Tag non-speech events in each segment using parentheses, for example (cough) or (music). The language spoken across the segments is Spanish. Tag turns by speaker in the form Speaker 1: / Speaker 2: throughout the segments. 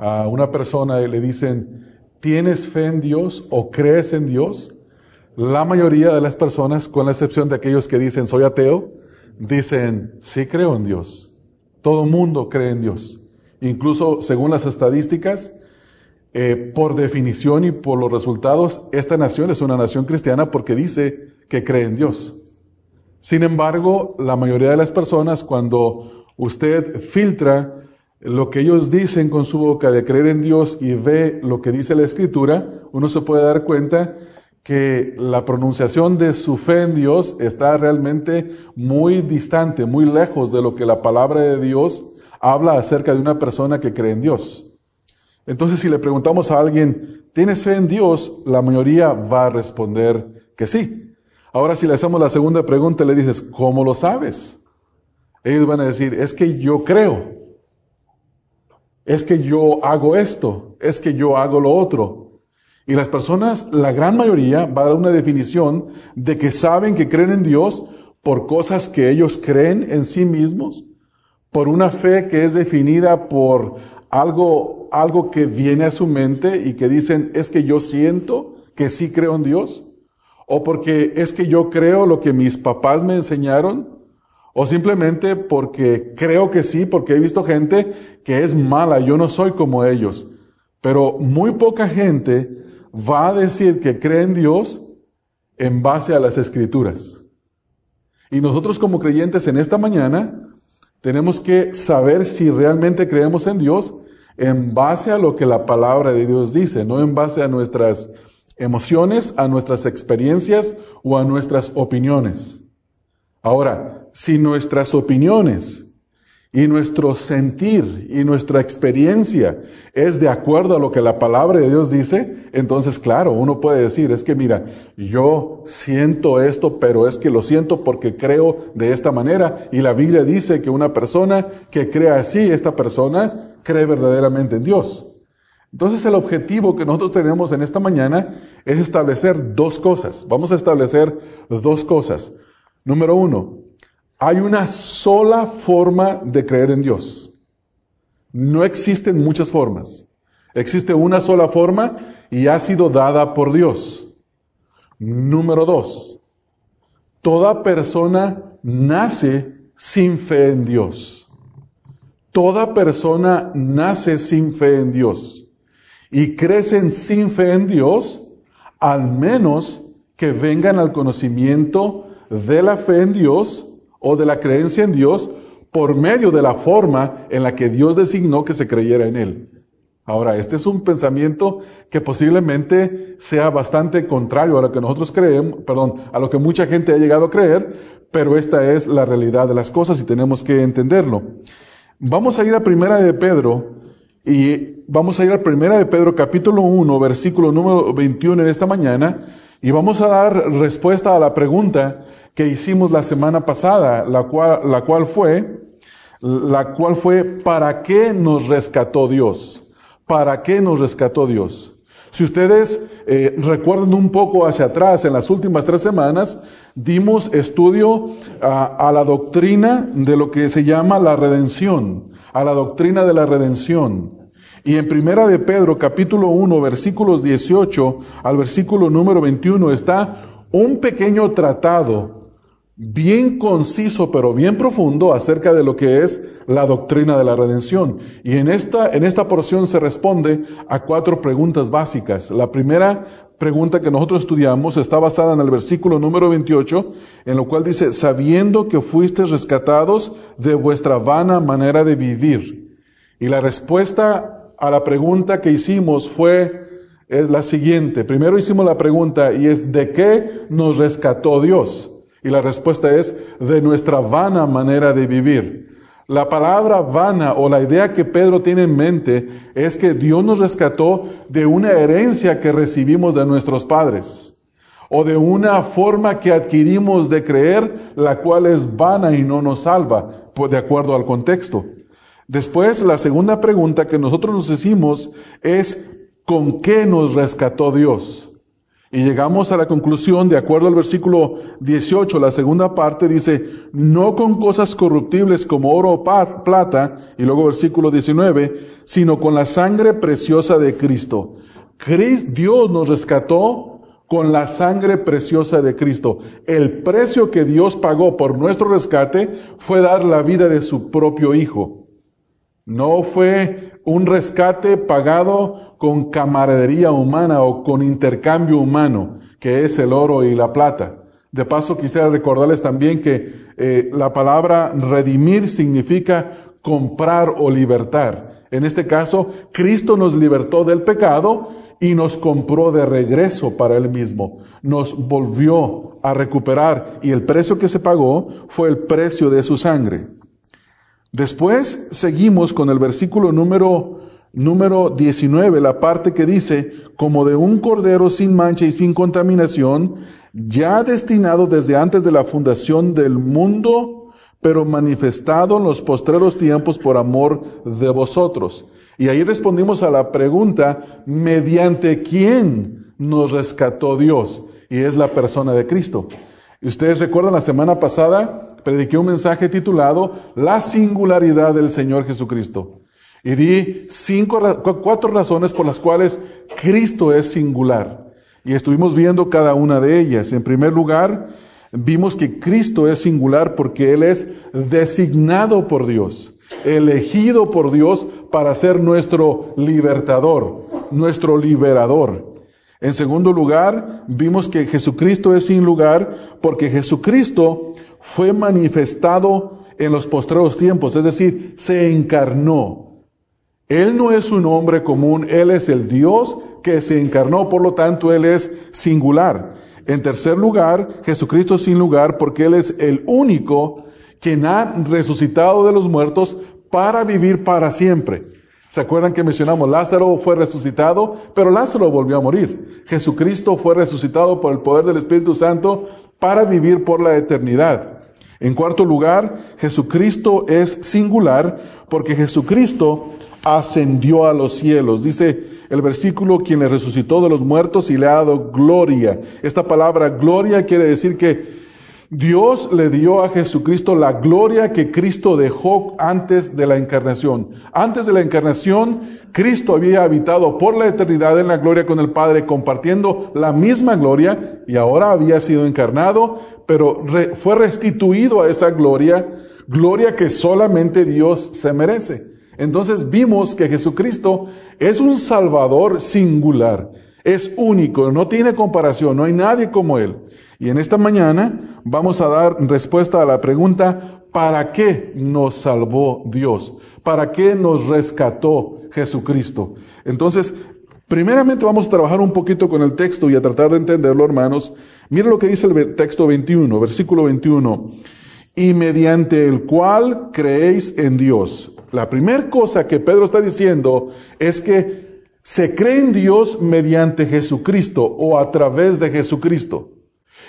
Speaker 1: a una persona le dicen, ¿tienes fe en Dios o crees en Dios? La mayoría de las personas, con la excepción de aquellos que dicen soy ateo, dicen sí creo en Dios. Todo mundo cree en Dios. Incluso según las estadísticas, eh, por definición y por los resultados, esta nación es una nación cristiana porque dice que cree en Dios. Sin embargo, la mayoría de las personas, cuando usted filtra lo que ellos dicen con su boca de creer en Dios y ve lo que dice la Escritura, uno se puede dar cuenta que la pronunciación de su fe en Dios está realmente muy distante, muy lejos de lo que la palabra de Dios habla acerca de una persona que cree en Dios. Entonces, si le preguntamos a alguien, ¿tienes fe en Dios? La mayoría va a responder que sí. Ahora, si le hacemos la segunda pregunta, le dices, ¿cómo lo sabes? Ellos van a decir, es que yo creo. Es que yo hago esto. Es que yo hago lo otro. Y las personas, la gran mayoría, va a dar una definición de que saben que creen en Dios por cosas que ellos creen en sí mismos, por una fe que es definida por algo, algo que viene a su mente y que dicen, es que yo siento que sí creo en Dios, o porque es que yo creo lo que mis papás me enseñaron, o simplemente porque creo que sí, porque he visto gente que es mala, yo no soy como ellos. Pero muy poca gente va a decir que cree en Dios en base a las escrituras. Y nosotros como creyentes en esta mañana tenemos que saber si realmente creemos en Dios en base a lo que la palabra de Dios dice, no en base a nuestras emociones, a nuestras experiencias o a nuestras opiniones. Ahora, si nuestras opiniones y nuestro sentir y nuestra experiencia es de acuerdo a lo que la palabra de Dios dice, entonces claro, uno puede decir, es que mira, yo siento esto, pero es que lo siento porque creo de esta manera y la Biblia dice que una persona que crea así, esta persona cree verdaderamente en Dios. Entonces el objetivo que nosotros tenemos en esta mañana es establecer dos cosas. Vamos a establecer dos cosas. Número uno, hay una sola forma de creer en Dios. No existen muchas formas. Existe una sola forma y ha sido dada por Dios. Número dos, toda persona nace sin fe en Dios. Toda persona nace sin fe en Dios y crecen sin fe en Dios, al menos que vengan al conocimiento de la fe en Dios o de la creencia en Dios por medio de la forma en la que Dios designó que se creyera en Él. Ahora, este es un pensamiento que posiblemente sea bastante contrario a lo que nosotros creemos, perdón, a lo que mucha gente ha llegado a creer, pero esta es la realidad de las cosas y tenemos que entenderlo. Vamos a ir a Primera de Pedro y vamos a ir a Primera de Pedro capítulo 1, versículo número 21 en esta mañana y vamos a dar respuesta a la pregunta que hicimos la semana pasada, la cual, fue, la cual fue, ¿para qué nos rescató Dios? ¿Para qué nos rescató Dios? Si ustedes eh, recuerdan un poco hacia atrás, en las últimas tres semanas, dimos estudio a, a la doctrina de lo que se llama la redención, a la doctrina de la redención. Y en Primera de Pedro, capítulo 1, versículos 18 al versículo número 21 está un pequeño tratado bien conciso pero bien profundo acerca de lo que es la doctrina de la redención. Y en esta, en esta porción se responde a cuatro preguntas básicas. La primera pregunta que nosotros estudiamos está basada en el versículo número 28, en lo cual dice, sabiendo que fuisteis rescatados de vuestra vana manera de vivir. Y la respuesta a la pregunta que hicimos fue, es la siguiente. Primero hicimos la pregunta y es, ¿de qué nos rescató Dios? Y la respuesta es de nuestra vana manera de vivir. La palabra vana o la idea que Pedro tiene en mente es que Dios nos rescató de una herencia que recibimos de nuestros padres o de una forma que adquirimos de creer, la cual es vana y no nos salva, de acuerdo al contexto. Después, la segunda pregunta que nosotros nos hicimos es, ¿con qué nos rescató Dios? Y llegamos a la conclusión, de acuerdo al versículo 18, la segunda parte dice, no con cosas corruptibles como oro o plata, y luego versículo 19, sino con la sangre preciosa de Cristo. Dios nos rescató con la sangre preciosa de Cristo. El precio que Dios pagó por nuestro rescate fue dar la vida de su propio Hijo. No fue un rescate pagado con camaradería humana o con intercambio humano, que es el oro y la plata. De paso, quisiera recordarles también que eh, la palabra redimir significa comprar o libertar. En este caso, Cristo nos libertó del pecado y nos compró de regreso para Él mismo. Nos volvió a recuperar y el precio que se pagó fue el precio de su sangre. Después seguimos con el versículo número, número 19, la parte que dice, como de un cordero sin mancha y sin contaminación, ya destinado desde antes de la fundación del mundo, pero manifestado en los postreros tiempos por amor de vosotros y ahí respondimos a la pregunta, ¿mediante quién nos rescató Dios? Y es la persona de Cristo. Y ustedes recuerdan la semana pasada, prediqué un mensaje titulado La singularidad del Señor Jesucristo. Y di cinco, cuatro razones por las cuales Cristo es singular. Y estuvimos viendo cada una de ellas. En primer lugar, vimos que Cristo es singular porque Él es designado por Dios elegido por Dios para ser nuestro libertador, nuestro liberador. En segundo lugar, vimos que Jesucristo es sin lugar porque Jesucristo fue manifestado en los postreros tiempos, es decir, se encarnó. Él no es un hombre común, Él es el Dios que se encarnó, por lo tanto, Él es singular. En tercer lugar, Jesucristo es sin lugar porque Él es el único quien ha resucitado de los muertos para vivir para siempre. ¿Se acuerdan que mencionamos Lázaro fue resucitado, pero Lázaro volvió a morir? Jesucristo fue resucitado por el poder del Espíritu Santo para vivir por la eternidad. En cuarto lugar, Jesucristo es singular porque Jesucristo ascendió a los cielos. Dice el versículo, quien le resucitó de los muertos y le ha dado gloria. Esta palabra gloria quiere decir que Dios le dio a Jesucristo la gloria que Cristo dejó antes de la encarnación. Antes de la encarnación, Cristo había habitado por la eternidad en la gloria con el Padre, compartiendo la misma gloria, y ahora había sido encarnado, pero fue restituido a esa gloria, gloria que solamente Dios se merece. Entonces vimos que Jesucristo es un Salvador singular, es único, no tiene comparación, no hay nadie como Él. Y en esta mañana vamos a dar respuesta a la pregunta, ¿para qué nos salvó Dios? ¿Para qué nos rescató Jesucristo? Entonces, primeramente vamos a trabajar un poquito con el texto y a tratar de entenderlo, hermanos. Mira lo que dice el texto 21, versículo 21. Y mediante el cual creéis en Dios. La primera cosa que Pedro está diciendo es que se cree en Dios mediante Jesucristo o a través de Jesucristo.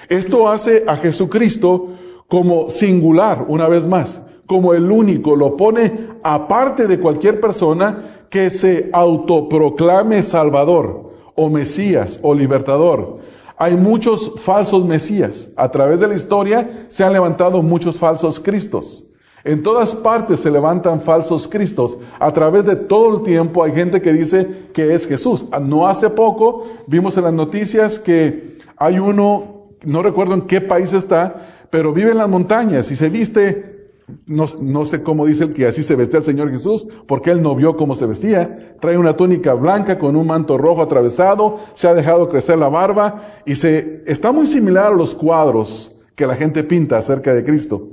Speaker 1: Esto hace a Jesucristo como singular, una vez más, como el único, lo pone aparte de cualquier persona que se autoproclame Salvador o Mesías o Libertador. Hay muchos falsos Mesías. A través de la historia se han levantado muchos falsos Cristos. En todas partes se levantan falsos Cristos. A través de todo el tiempo hay gente que dice que es Jesús. No hace poco vimos en las noticias que hay uno no recuerdo en qué país está, pero vive en las montañas y se viste, no, no, sé cómo dice el que así se vestía el Señor Jesús, porque él no vio cómo se vestía. Trae una túnica blanca con un manto rojo atravesado, se ha dejado crecer la barba y se, está muy similar a los cuadros que la gente pinta acerca de Cristo.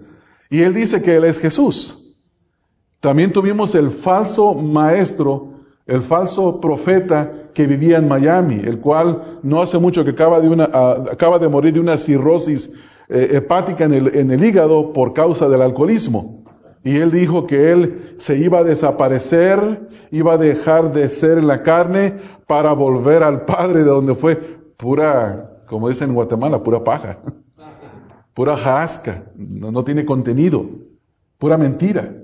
Speaker 1: Y él dice que él es Jesús. También tuvimos el falso maestro, el falso profeta que vivía en Miami, el cual no hace mucho que acaba de, una, ah, acaba de morir de una cirrosis eh, hepática en el, en el hígado por causa del alcoholismo. Y él dijo que él se iba a desaparecer, iba a dejar de ser la carne para volver al Padre de donde fue pura, como dicen en Guatemala, pura paja, (laughs) pura jasca, no, tiene contenido, pura mentira.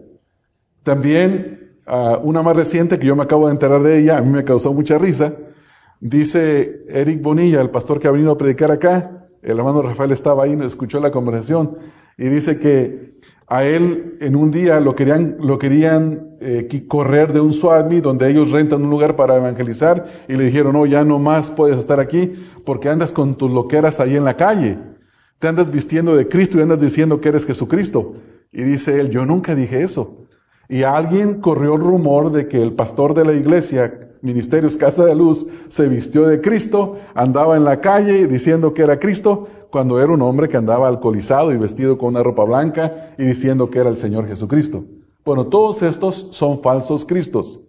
Speaker 1: También una más reciente que yo me acabo de enterar de ella, a mí me causó mucha risa. Dice Eric Bonilla, el pastor que ha venido a predicar acá, el hermano Rafael estaba ahí, escuchó la conversación, y dice que a él en un día lo querían, lo querían eh, correr de un SWATMI donde ellos rentan un lugar para evangelizar y le dijeron, no, ya no más puedes estar aquí porque andas con tus loqueras ahí en la calle. Te andas vistiendo de Cristo y andas diciendo que eres Jesucristo. Y dice él, yo nunca dije eso. Y alguien corrió el rumor de que el pastor de la iglesia, Ministerios Casa de Luz, se vistió de Cristo, andaba en la calle diciendo que era Cristo, cuando era un hombre que andaba alcoholizado y vestido con una ropa blanca y diciendo que era el Señor Jesucristo. Bueno, todos estos son falsos Cristos.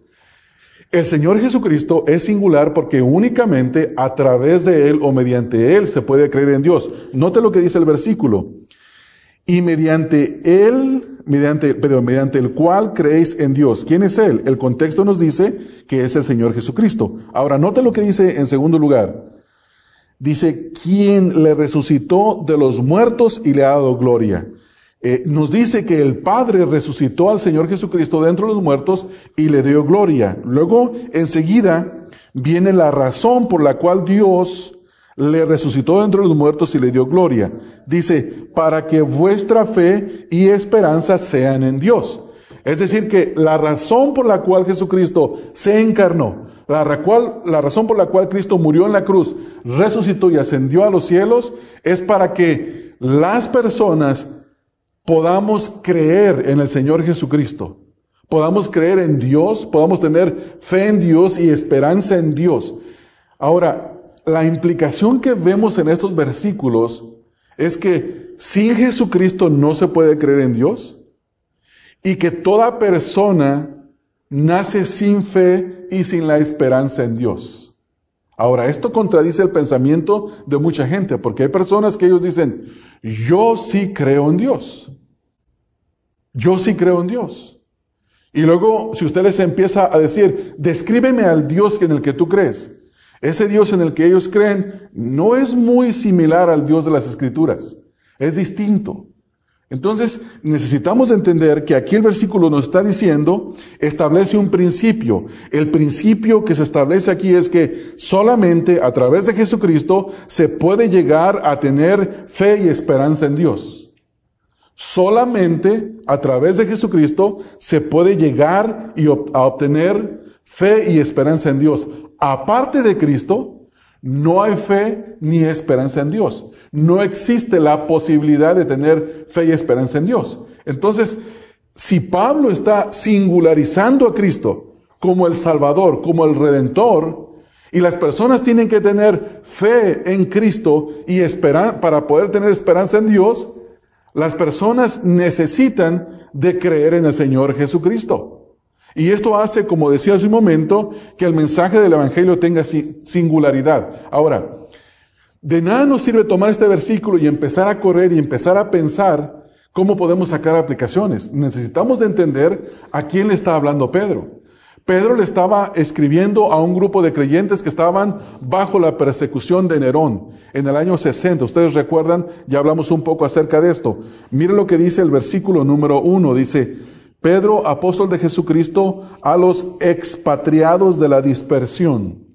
Speaker 1: El Señor Jesucristo es singular porque únicamente a través de Él o mediante Él se puede creer en Dios. Note lo que dice el versículo. Y mediante Él, mediante, perdón, mediante el cual creéis en Dios. ¿Quién es Él? El contexto nos dice que es el Señor Jesucristo. Ahora, note lo que dice en segundo lugar. Dice, quien le resucitó de los muertos y le ha dado gloria. Eh, nos dice que el Padre resucitó al Señor Jesucristo dentro de los muertos y le dio gloria. Luego, enseguida, viene la razón por la cual Dios le resucitó dentro de los muertos y le dio gloria. Dice, para que vuestra fe y esperanza sean en Dios. Es decir, que la razón por la cual Jesucristo se encarnó, la, la razón por la cual Cristo murió en la cruz, resucitó y ascendió a los cielos, es para que las personas podamos creer en el Señor Jesucristo, podamos creer en Dios, podamos tener fe en Dios y esperanza en Dios. Ahora, la implicación que vemos en estos versículos es que sin Jesucristo no se puede creer en Dios y que toda persona nace sin fe y sin la esperanza en Dios. Ahora, esto contradice el pensamiento de mucha gente, porque hay personas que ellos dicen, yo sí creo en Dios. Yo sí creo en Dios. Y luego, si usted les empieza a decir, descríbeme al Dios en el que tú crees, ese Dios en el que ellos creen no es muy similar al Dios de las Escrituras, es distinto. Entonces, necesitamos entender que aquí el versículo nos está diciendo, establece un principio. El principio que se establece aquí es que solamente a través de Jesucristo se puede llegar a tener fe y esperanza en Dios. Solamente a través de Jesucristo se puede llegar y a obtener fe y esperanza en Dios. Aparte de Cristo, no hay fe ni esperanza en Dios. No existe la posibilidad de tener fe y esperanza en Dios. Entonces, si Pablo está singularizando a Cristo como el Salvador, como el Redentor, y las personas tienen que tener fe en Cristo y esperar para poder tener esperanza en Dios, las personas necesitan de creer en el Señor Jesucristo. Y esto hace, como decía hace un momento, que el mensaje del Evangelio tenga singularidad. Ahora, de nada nos sirve tomar este versículo y empezar a correr y empezar a pensar cómo podemos sacar aplicaciones. Necesitamos de entender a quién le está hablando Pedro. Pedro le estaba escribiendo a un grupo de creyentes que estaban bajo la persecución de Nerón en el año 60. Ustedes recuerdan, ya hablamos un poco acerca de esto. Mire lo que dice el versículo número uno. Dice, Pedro, apóstol de Jesucristo, a los expatriados de la dispersión.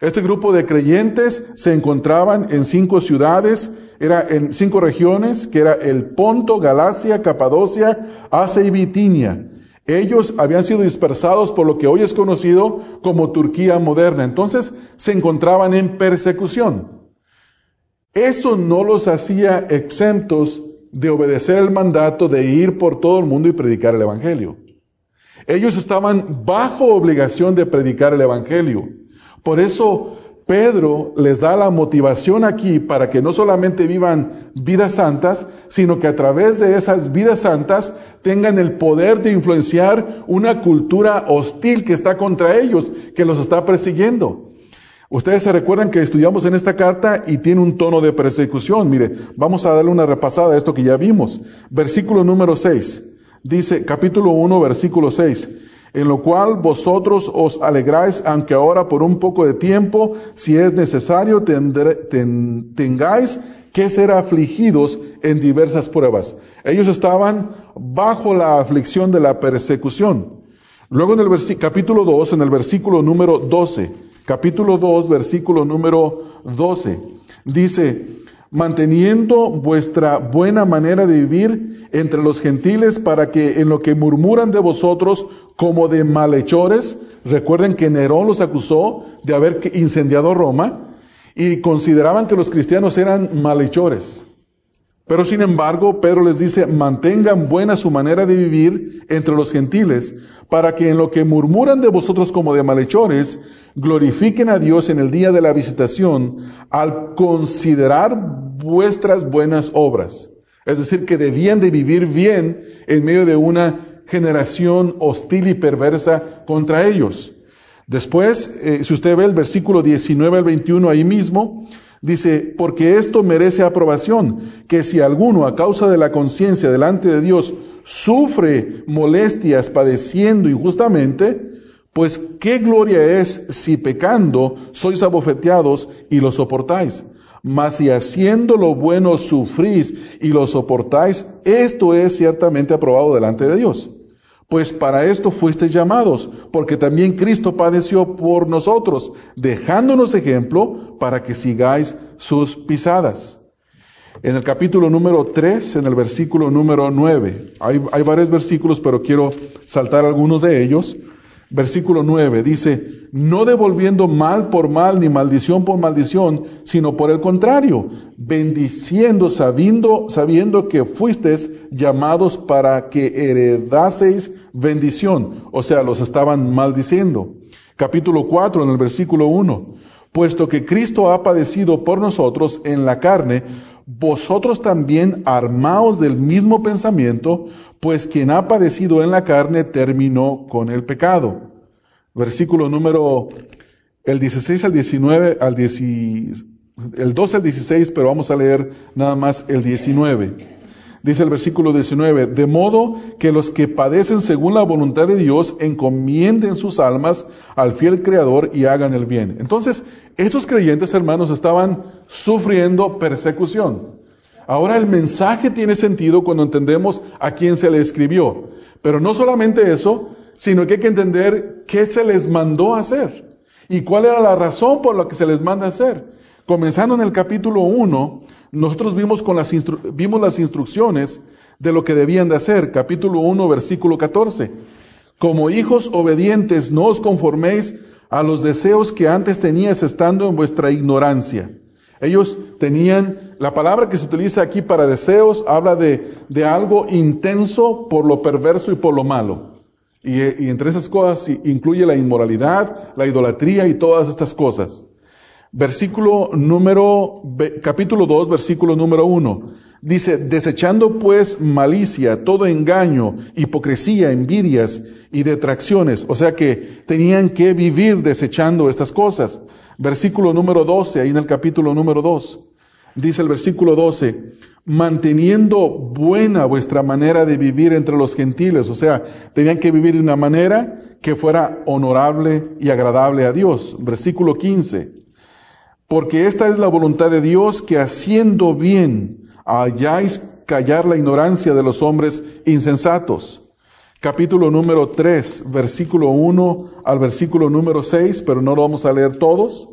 Speaker 1: Este grupo de creyentes se encontraban en cinco ciudades, era en cinco regiones, que era el Ponto, Galacia, Capadocia, Asia y Bitinia. Ellos habían sido dispersados por lo que hoy es conocido como Turquía moderna. Entonces se encontraban en persecución. Eso no los hacía exentos de obedecer el mandato de ir por todo el mundo y predicar el Evangelio. Ellos estaban bajo obligación de predicar el Evangelio. Por eso Pedro les da la motivación aquí para que no solamente vivan vidas santas, sino que a través de esas vidas santas tengan el poder de influenciar una cultura hostil que está contra ellos, que los está persiguiendo. Ustedes se recuerdan que estudiamos en esta carta y tiene un tono de persecución. Mire, vamos a darle una repasada a esto que ya vimos. Versículo número 6. Dice, capítulo 1, versículo 6 en lo cual vosotros os alegráis, aunque ahora por un poco de tiempo, si es necesario, tengáis que ser afligidos en diversas pruebas. Ellos estaban bajo la aflicción de la persecución. Luego en el capítulo 2, en el versículo número 12, capítulo 2, versículo número 12. Dice, manteniendo vuestra buena manera de vivir entre los gentiles para que en lo que murmuran de vosotros como de malhechores, recuerden que Nerón los acusó de haber incendiado Roma y consideraban que los cristianos eran malhechores. Pero sin embargo, Pedro les dice, mantengan buena su manera de vivir entre los gentiles, para que en lo que murmuran de vosotros como de malhechores, glorifiquen a Dios en el día de la visitación al considerar vuestras buenas obras. Es decir, que debían de vivir bien en medio de una generación hostil y perversa contra ellos. Después, eh, si usted ve el versículo 19 al 21 ahí mismo, Dice, porque esto merece aprobación, que si alguno a causa de la conciencia delante de Dios sufre molestias padeciendo injustamente, pues qué gloria es si pecando sois abofeteados y lo soportáis. Mas si haciendo lo bueno sufrís y lo soportáis, esto es ciertamente aprobado delante de Dios. Pues para esto fuisteis llamados, porque también Cristo padeció por nosotros, dejándonos ejemplo para que sigáis sus pisadas. En el capítulo número 3, en el versículo número 9, hay, hay varios versículos, pero quiero saltar algunos de ellos. Versículo 9 dice, no devolviendo mal por mal ni maldición por maldición, sino por el contrario, bendiciendo sabiendo, sabiendo que fuisteis llamados para que heredaseis bendición. O sea, los estaban maldiciendo. Capítulo 4 en el versículo 1, puesto que Cristo ha padecido por nosotros en la carne, vosotros también armaos del mismo pensamiento, pues quien ha padecido en la carne terminó con el pecado. Versículo número, el 16 al 19, al 10, el 12 al 16, pero vamos a leer nada más el 19. Dice el versículo 19, de modo que los que padecen según la voluntad de Dios encomienden sus almas al fiel Creador y hagan el bien. Entonces, esos creyentes hermanos estaban sufriendo persecución. Ahora el mensaje tiene sentido cuando entendemos a quién se le escribió. Pero no solamente eso, sino que hay que entender qué se les mandó hacer y cuál era la razón por la que se les manda hacer. Comenzando en el capítulo 1, nosotros vimos, con las las instrucciones de lo que debían de hacer. Capítulo 1, versículo 14. Como hijos obedientes, no os conforméis a los deseos que antes tenías estando en vuestra ignorancia. Ellos tenían, la palabra que se utiliza aquí para deseos habla de, de algo intenso por lo perverso y por lo malo. Y, entre esas cosas incluye la inmoralidad, la idolatría y todas estas cosas. Versículo número, capítulo 2, versículo número 1. Dice, desechando pues malicia, todo engaño, hipocresía, envidias y detracciones. O sea que tenían que vivir desechando estas cosas. Versículo número 12, ahí en el capítulo número 2. Dice el versículo 12, manteniendo buena vuestra manera de vivir entre los gentiles. O sea, tenían que vivir de una manera que fuera honorable y agradable a Dios. Versículo 15, porque esta es la voluntad de Dios que haciendo bien hayáis callar la ignorancia de los hombres insensatos capítulo número 3, versículo 1 al versículo número 6, pero no lo vamos a leer todos.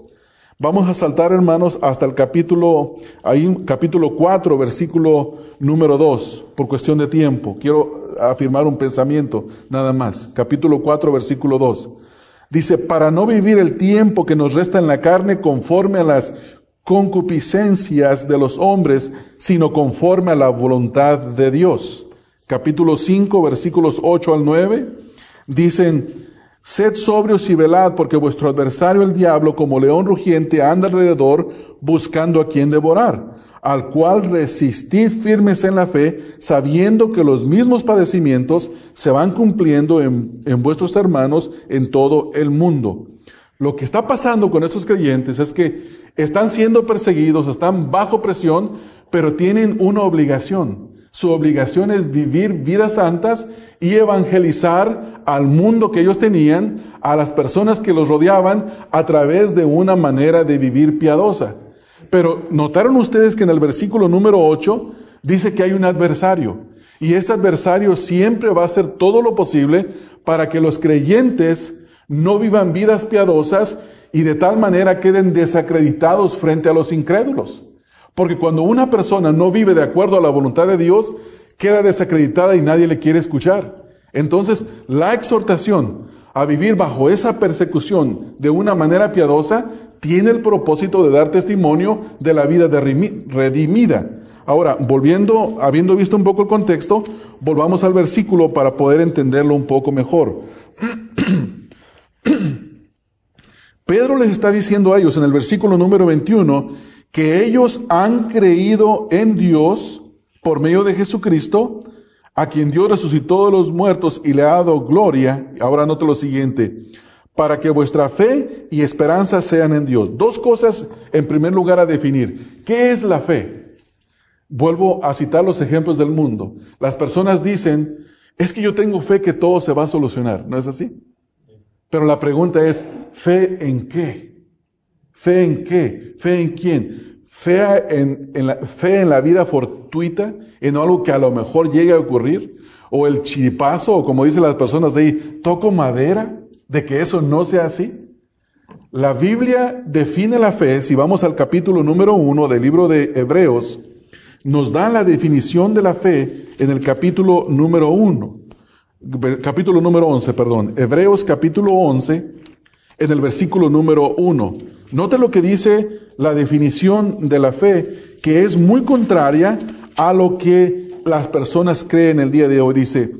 Speaker 1: Vamos a saltar, hermanos, hasta el capítulo, ahí, capítulo 4, versículo número 2, por cuestión de tiempo. Quiero afirmar un pensamiento, nada más. Capítulo 4, versículo 2. Dice, para no vivir el tiempo que nos resta en la carne conforme a las concupiscencias de los hombres, sino conforme a la voluntad de Dios capítulo 5, versículos 8 al 9, dicen, Sed sobrios y velad, porque vuestro adversario el diablo, como león rugiente, anda alrededor buscando a quien devorar, al cual resistid firmes en la fe, sabiendo que los mismos padecimientos se van cumpliendo en, en vuestros hermanos en todo el mundo. Lo que está pasando con estos creyentes es que están siendo perseguidos, están bajo presión, pero tienen una obligación. Su obligación es vivir vidas santas y evangelizar al mundo que ellos tenían, a las personas que los rodeaban, a través de una manera de vivir piadosa. Pero notaron ustedes que en el versículo número 8 dice que hay un adversario. Y ese adversario siempre va a hacer todo lo posible para que los creyentes no vivan vidas piadosas y de tal manera queden desacreditados frente a los incrédulos. Porque cuando una persona no vive de acuerdo a la voluntad de Dios, queda desacreditada y nadie le quiere escuchar. Entonces, la exhortación a vivir bajo esa persecución de una manera piadosa tiene el propósito de dar testimonio de la vida redimida. Ahora, volviendo, habiendo visto un poco el contexto, volvamos al versículo para poder entenderlo un poco mejor. (clears throat) Pedro les está diciendo a ellos en el versículo número 21 que ellos han creído en Dios por medio de Jesucristo, a quien Dios resucitó de los muertos y le ha dado gloria. Ahora note lo siguiente, para que vuestra fe y esperanza sean en Dios. Dos cosas en primer lugar a definir. ¿Qué es la fe? Vuelvo a citar los ejemplos del mundo. Las personas dicen, es que yo tengo fe que todo se va a solucionar. ¿No es así? Pero la pregunta es, ¿fe en qué? ¿Fe en qué? ¿Fe en quién? ¿Fe en, la, fe en la vida fortuita? ¿En algo que a lo mejor llegue a ocurrir? ¿O el chiripazo? ¿O como dicen las personas de ahí, toco madera? ¿De que eso no sea así? La Biblia define la fe, si vamos al capítulo número uno del libro de Hebreos, nos da la definición de la fe en el capítulo número uno capítulo número 11, perdón, Hebreos capítulo 11, en el versículo número 1. Note lo que dice la definición de la fe, que es muy contraria a lo que las personas creen el día de hoy. Dice,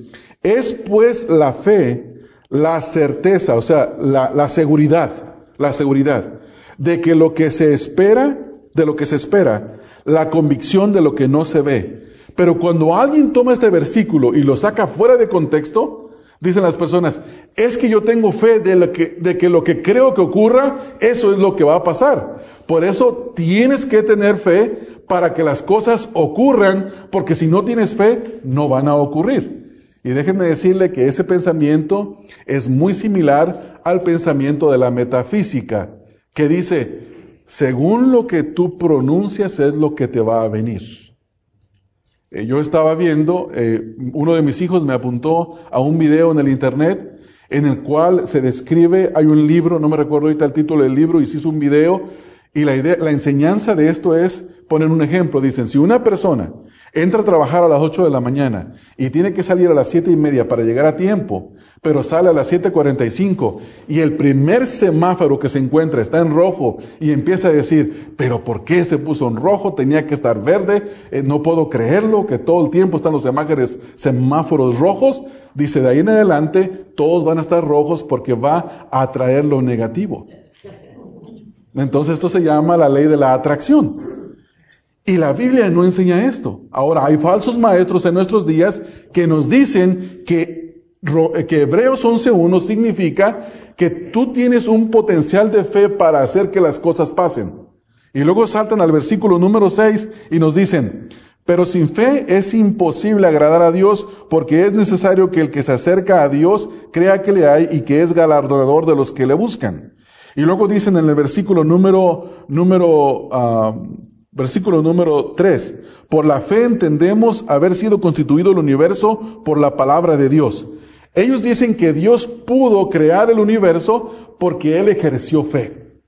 Speaker 1: es pues la fe la certeza, o sea, la, la seguridad, la seguridad de que lo que se espera, de lo que se espera, la convicción de lo que no se ve. Pero cuando alguien toma este versículo y lo saca fuera de contexto, dicen las personas, es que yo tengo fe de, que, de que lo que creo que ocurra, eso es lo que va a pasar. Por eso tienes que tener fe para que las cosas ocurran, porque si no tienes fe, no van a ocurrir. Y déjenme decirle que ese pensamiento es muy similar al pensamiento de la metafísica, que dice, según lo que tú pronuncias es lo que te va a venir. Eh, yo estaba viendo, eh, uno de mis hijos me apuntó a un video en el internet en el cual se describe, hay un libro, no me recuerdo ahorita el título del libro, y se hizo un video, y la idea, la enseñanza de esto es poner un ejemplo. Dicen, si una persona entra a trabajar a las 8 de la mañana y tiene que salir a las siete y media para llegar a tiempo, pero sale a las 7.45 y el primer semáforo que se encuentra está en rojo y empieza a decir, pero ¿por qué se puso en rojo? Tenía que estar verde, eh, no puedo creerlo, que todo el tiempo están los semáforos, semáforos rojos. Dice, de ahí en adelante todos van a estar rojos porque va a atraer lo negativo. Entonces esto se llama la ley de la atracción. Y la Biblia no enseña esto. Ahora, hay falsos maestros en nuestros días que nos dicen que, que Hebreos 11.1 significa que tú tienes un potencial de fe para hacer que las cosas pasen. Y luego saltan al versículo número 6 y nos dicen, pero sin fe es imposible agradar a Dios porque es necesario que el que se acerca a Dios crea que le hay y que es galardonador de los que le buscan. Y luego dicen en el versículo número, número ah, Versículo número 3. Por la fe entendemos haber sido constituido el universo por la palabra de Dios. Ellos dicen que Dios pudo crear el universo porque Él ejerció fe.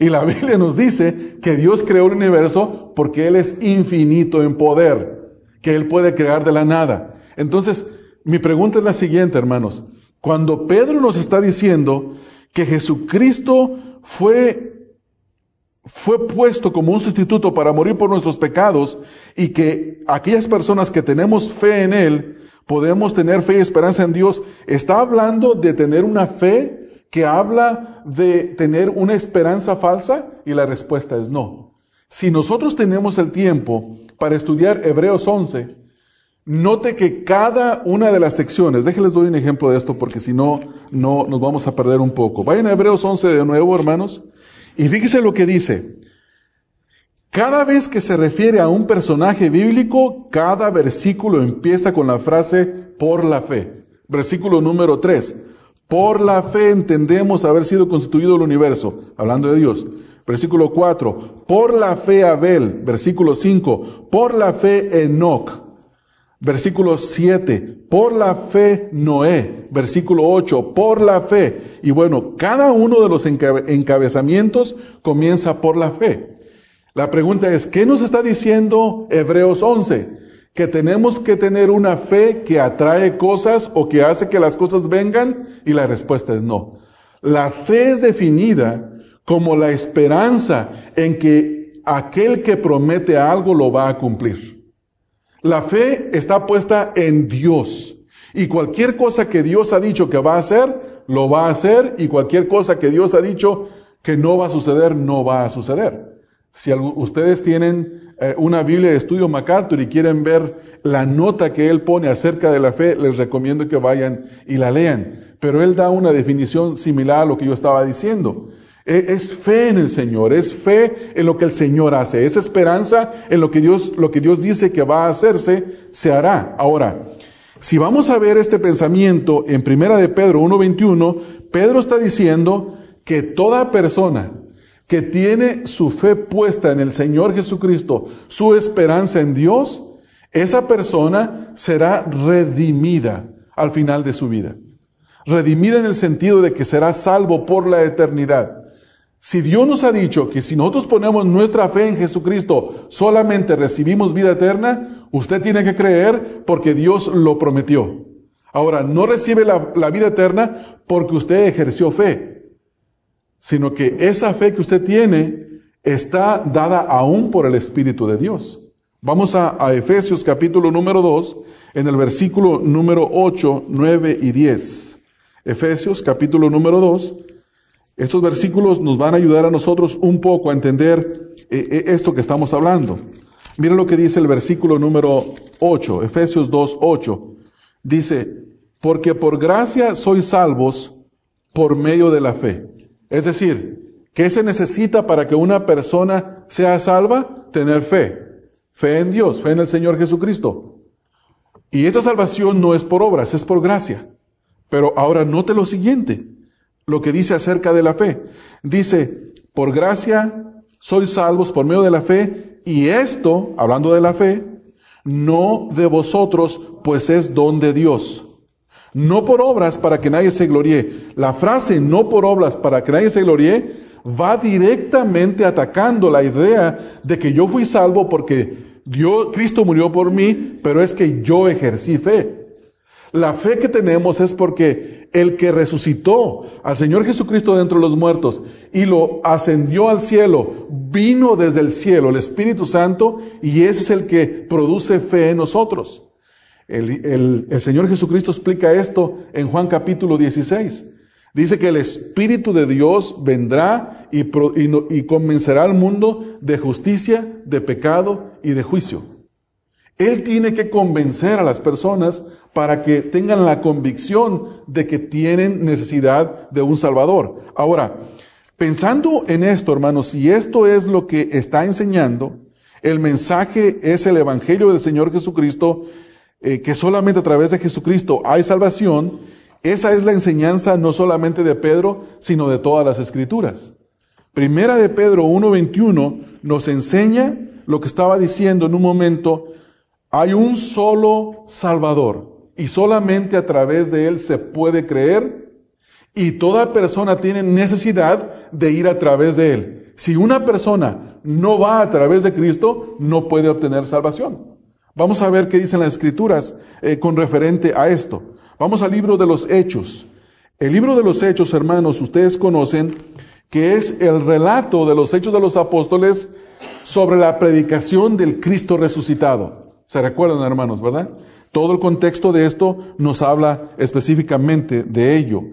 Speaker 1: Y la (laughs) Biblia nos dice que Dios creó el universo porque Él es infinito en poder, que Él puede crear de la nada. Entonces, mi pregunta es la siguiente, hermanos. Cuando Pedro nos está diciendo que Jesucristo fue fue puesto como un sustituto para morir por nuestros pecados y que aquellas personas que tenemos fe en Él, podemos tener fe y esperanza en Dios, está hablando de tener una fe que habla de tener una esperanza falsa y la respuesta es no. Si nosotros tenemos el tiempo para estudiar Hebreos 11, note que cada una de las secciones, déjenles doy un ejemplo de esto porque si no, no nos vamos a perder un poco. Vayan a Hebreos 11 de nuevo, hermanos. Y fíjese lo que dice. Cada vez que se refiere a un personaje bíblico, cada versículo empieza con la frase por la fe. Versículo número 3. Por la fe entendemos haber sido constituido el universo, hablando de Dios. Versículo 4. Por la fe Abel. Versículo 5. Por la fe Enoch. Versículo 7. por la fe Noé, versículo 8, por la fe. Y bueno, cada uno de los encabezamientos comienza por la fe. La pregunta es, ¿qué nos está diciendo Hebreos 11? Que tenemos que tener una fe que atrae cosas o que hace que las cosas vengan y la respuesta es no. La fe es definida como la esperanza en que aquel que promete algo lo va a cumplir. La fe está puesta en Dios. Y cualquier cosa que Dios ha dicho que va a hacer, lo va a hacer. Y cualquier cosa que Dios ha dicho que no va a suceder, no va a suceder. Si ustedes tienen eh, una Biblia de estudio MacArthur y quieren ver la nota que él pone acerca de la fe, les recomiendo que vayan y la lean. Pero él da una definición similar a lo que yo estaba diciendo. E, es fe en el Señor, es fe en lo que el Señor hace, es esperanza en lo que Dios, lo que Dios dice que va a hacerse, se hará. Ahora, si vamos a ver este pensamiento en Primera de Pedro 1.21, Pedro está diciendo que toda persona que tiene su fe puesta en el Señor Jesucristo, su esperanza en Dios, esa persona será redimida al final de su vida. Redimida en el sentido de que será salvo por la eternidad. Si Dios nos ha dicho que si nosotros ponemos nuestra fe en Jesucristo solamente recibimos vida eterna, usted tiene que creer porque Dios lo prometió. Ahora, no recibe la, vida eterna porque usted ejerció fe, sino que esa fe que usted tiene está dada aún por el Espíritu de Dios. Vamos a, a, Efesios capítulo número 2, en el versículo número 8, 9 y 10. Efesios capítulo número 2, estos versículos nos van a ayudar a nosotros un poco a entender eh, eh, esto que estamos hablando. Miren lo que dice el versículo número 8, Efesios 2, 8. Dice, porque por gracia sois salvos por medio de la fe. Es decir, ¿qué se necesita para que una persona sea salva? Tener fe. Fe en Dios, fe en el Señor Jesucristo. Y esta salvación no es por obras, es por gracia. Pero ahora note lo siguiente lo que dice acerca de la fe. Dice, por gracia sois salvos por medio de la fe, y esto, hablando de la fe, no de vosotros, pues es don de Dios. No por obras para que nadie se gloríe. La frase no por obras para que nadie se gloríe va directamente atacando la idea de que yo fui salvo porque Dios, Cristo murió por mí, pero es que yo ejercí fe. La fe que tenemos es porque el que resucitó al Señor Jesucristo dentro de los muertos y lo ascendió al cielo, vino desde el cielo, el Espíritu Santo, y ese es el que produce fe en nosotros. El, Señor Jesucristo explica esto en Juan capítulo 16. Dice que el Espíritu de Dios vendrá y, y convencerá al mundo de justicia, de pecado y de juicio. Él tiene que convencer a las personas para que tengan la convicción de que tienen necesidad de un Salvador. Ahora, pensando en esto, hermanos, si esto es lo que está enseñando, el mensaje es el Evangelio del Señor Jesucristo, eh, que solamente a través de Jesucristo hay salvación, esa es la enseñanza no solamente de Pedro, sino de todas las escrituras. Primera de Pedro 1.21 nos enseña lo que estaba diciendo en un momento, hay un solo Salvador y solamente a través de Él se puede creer y toda persona tiene necesidad de ir a través de Él. Si una persona no va a través de Cristo, no puede obtener salvación. Vamos a ver qué dicen las escrituras eh, con referente a esto. Vamos al libro de los Hechos. El libro de los Hechos, hermanos, ustedes conocen que es el relato de los Hechos de los Apóstoles sobre la predicación del Cristo resucitado. ¿Se recuerdan, hermanos, verdad? Todo el contexto de esto nos habla específicamente de ello.